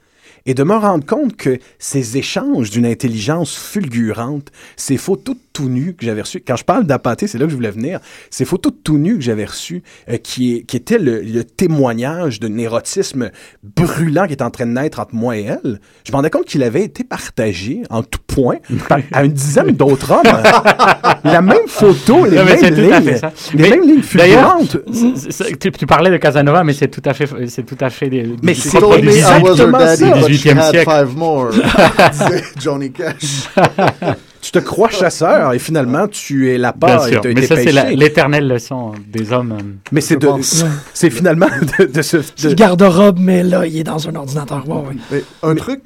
Et de me rendre compte que ces échanges d'une intelligence fulgurante, ces photos tout nues que j'avais reçues, quand je parle d'apathé, c'est là que je voulais venir, ces photos de tout nues que j'avais reçues, euh, qui, est- qui étaient le, le témoignage d'un érotisme brûlant qui est en train de naître entre moi et elle, je me rendais compte qu'il avait été partagé en tout point par- à une dizaine d'autres hommes. La même photo, les Non, mais mêmes lignes, les Mais mêmes lignes fulgurantes. Tu, tu parlais de Casanova, mais c'est tout à fait, c'est tout à fait des, Mais du- c'est du exactement ça. but she 18e had siècle. five more, disait Johnny Cash. Tu te crois chasseur et finalement tu es la part et mais ça c'est l'éternelle leçon des hommes. Mais c'est de, c'est finalement de, de ce. De- garde-robe, mais là, il est dans un ordinateur. Ouais, ouais. Mais un truc,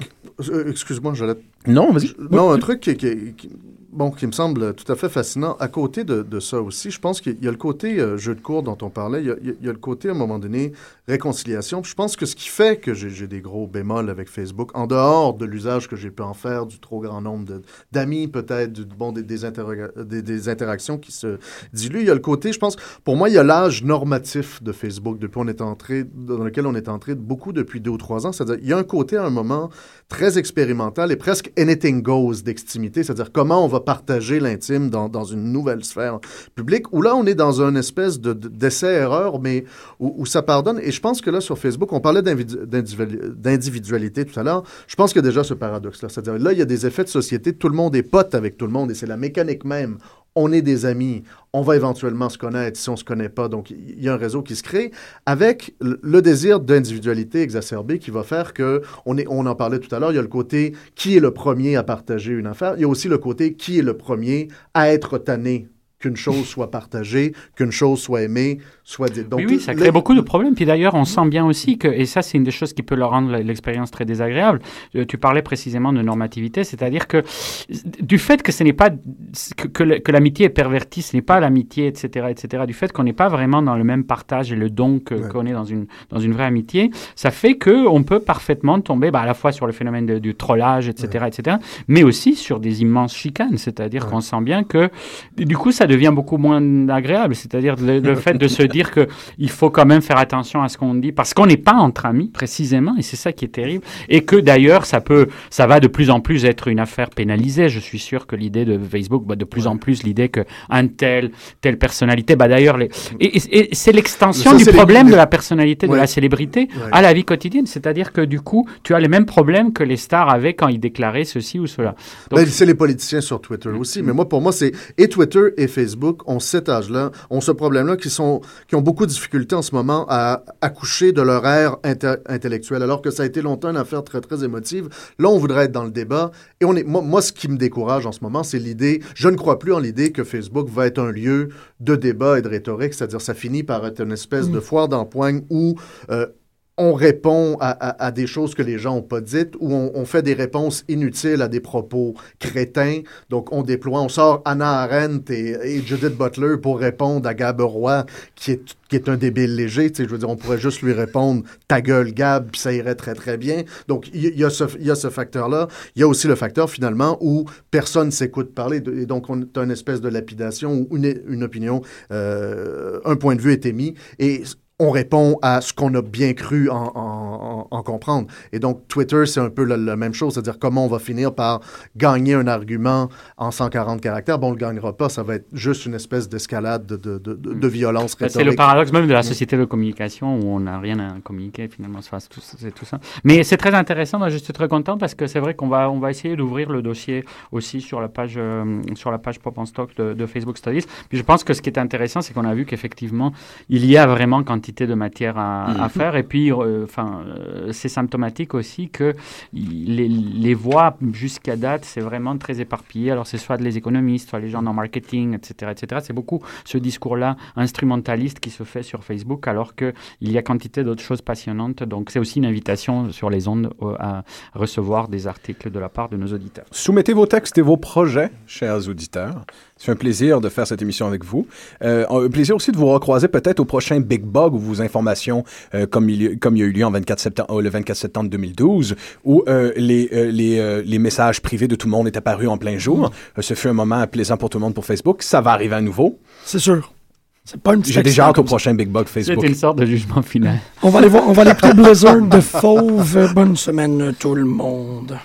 euh, excuse-moi, j'allais Non, vas-y. Non, un truc qui, qui- qui- bon, qui me semble tout à fait fascinant. À côté de, de ça aussi, je pense qu'il y a le côté euh, jeu de cours dont on parlait. Il y, a, il y a- le côté, à un moment donné, réconciliation. Je pense que ce qui fait que j'ai des gros bémols avec Facebook, en dehors de l'usage que j'ai pu en faire, du trop grand nombre d'amis, peut-être, bon, des- des interactions qui se diluent, il y a le côté, je pense, pour moi, il y a l'âge normatif de Facebook depuis on est entré, dans lequel on est entré beaucoup depuis deux ou trois ans. C'est-à-dire, il y a un côté à un moment très expérimental et presque anything goes d'extimité, c'est-à-dire comment on va partager l'intime dans, dans une nouvelle sphère publique, où là, on est dans une espèce de- de- d'essai-erreur, mais où, où ça pardonne. Et je pense que là, sur Facebook, on parlait d'individu- d'individu- d'individualité tout à l'heure, je pense qu'il y a déjà ce paradoxe-là. C'est-à-dire, là, il y a des effets de société, tout le monde est pote avec tout le monde, et c'est la mécanique même. On est des amis, on va éventuellement se connaître si on se connaît pas. Donc, il y a un réseau qui se crée avec le- désir d'individualité exacerbé qui va faire que, on, est, on en parlait tout à l'heure, il y a le côté qui est le premier à partager une affaire. Il y a aussi le côté qui est le premier à être tanné qu'une chose soit partagée, qu'une chose soit aimée, soit dite. Donc, oui, oui, ça crée beaucoup de problèmes. Puis d'ailleurs, on sent bien aussi que, et ça, c'est une des choses qui peut leur rendre l'expérience très désagréable. Euh, Tu parlais précisément de normativité, c'est-à-dire que du fait que ce n'est pas que, l'amitié est pervertie, ce n'est pas l'amitié, etc., etc. Du fait qu'on n'est pas vraiment dans le même partage et le don Ouais. qu'on est dans une dans une vraie amitié, ça fait que on peut parfaitement tomber, bah, à la fois sur le phénomène de- du trollage, etc., etc., mais aussi sur des immenses chicanes. C'est-à-dire qu'on sent bien que du coup, ça devient beaucoup moins agréable. C'est-à-dire le, le fait de se dire que il faut quand même faire attention à ce qu'on dit parce qu'on n'est pas entre amis précisément, et c'est ça qui est terrible. Et que d'ailleurs, ça peut, ça va de plus en plus être une affaire pénalisée. Je suis sûr que l'idée de Facebook, bah, de plus en plus l'idée que un tel, telle personnalité, bah d'ailleurs, les... et, et- et c'est l'extension du problème les- de la personnalité, de la célébrité Ouais. à la vie quotidienne. C'est-à-dire que du coup, tu as les mêmes problèmes que les stars avaient quand ils déclaraient ceci ou cela. Donc, Ben, c'est les politiciens sur Twitter aussi. Mais moi, pour moi, c'est et Twitter et Facebook ont cet âge-là, ont ce problème-là, qui, sont, qui ont beaucoup de difficultés en ce moment à accoucher de leur ère intellectuelle, alors que ça a été longtemps une affaire très, très émotive. Là, on voudrait être dans le débat. Et on est, moi, moi, ce qui me décourage en ce moment, c'est l'idée, je ne crois plus en l'idée que Facebook va être un lieu de débat et de rhétorique, c'est-à-dire ça finit par être une espèce de foire d'empoigne où euh, on répond à, à- à des choses que les gens n'ont pas dites ou on, on fait des réponses inutiles à des propos crétins. Donc, on déploie, on sort Anna Arendt et, et Judith Butler pour répondre à Gab Roy, qui est, qui est un débile léger. Tu sais, je veux dire, on pourrait juste lui répondre « ta gueule, Gab », puis ça irait très, très bien. Donc, il y, il y a ce, il y a ce facteur-là. Il y a aussi le facteur, finalement, où personne s'écoute parler. De- Et donc, on a une espèce de lapidation où une, une opinion, euh, un point de vue est émis. Et on répond à ce qu'on a bien cru en, en- en- en comprendre. Et donc, Twitter, c'est un peu la, la même chose, c'est-à-dire comment on va finir par gagner un argument en 140 caractères. Bon, on ne le gagnera pas, ça va être juste une espèce d'escalade de, de, de, de- de violence Bah, C'est rhétorique. le paradoxe même de la société de communication où on n'a rien à communiquer finalement. C'est tout, c'est tout ça. Mais c'est très intéressant. Moi, je suis très content parce que c'est vrai qu'on va, on va essayer d'ouvrir le dossier aussi sur la page, euh, sur la page Pop en Stock de, de Facebook Studies. Puis je pense que ce qui est intéressant, c'est qu'on a vu qu'effectivement, il y a vraiment quantité de matière à, à faire. Et puis, euh, enfin, euh, euh, c'est symptomatique aussi que les, les voix jusqu'à date, c'est vraiment très éparpillé. Alors c'est soit les économistes, soit les gens en marketing, etc. etc. C'est beaucoup ce discours-là instrumentaliste qui se fait sur Facebook alors qu'il y a quantité d'autres choses passionnantes. Donc c'est aussi une invitation sur les ondes euh, à recevoir des articles de la part de nos auditeurs. Soumettez vos textes et vos projets, chers auditeurs. C'est un plaisir de faire cette émission avec vous. Euh, un plaisir aussi de vous recroiser peut-être au prochain Big Bug où vos informations, euh, comme, il, comme il y a eu lieu en 24 septembre, le 24 septembre 2012, où euh, les, euh, les, euh, les messages privés de tout le monde est apparu en plein jour. Euh, ce fut un moment plaisant pour tout le monde pour Facebook. Ça va arriver à nouveau. C'est sûr. C'est pas une petite J'ai déjà hâte au prochain Big Bug Facebook. C'était une sorte de jugement final. On va aller voir, on va aller Blizzard de Fauve. Bonne semaine tout le monde.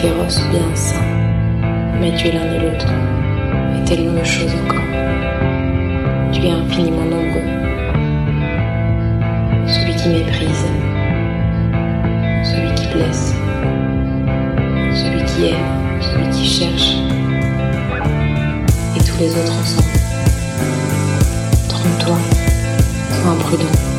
Féroce ou bien un saint. Mais tu es l'un et l'autre. Et tellement de choses encore. Tu es infiniment nombreux. Celui qui méprise. Celui qui blesse. Celui qui aime. Celui qui cherche. Et tous les autres ensemble. Trompe-toi. Sois imprudent.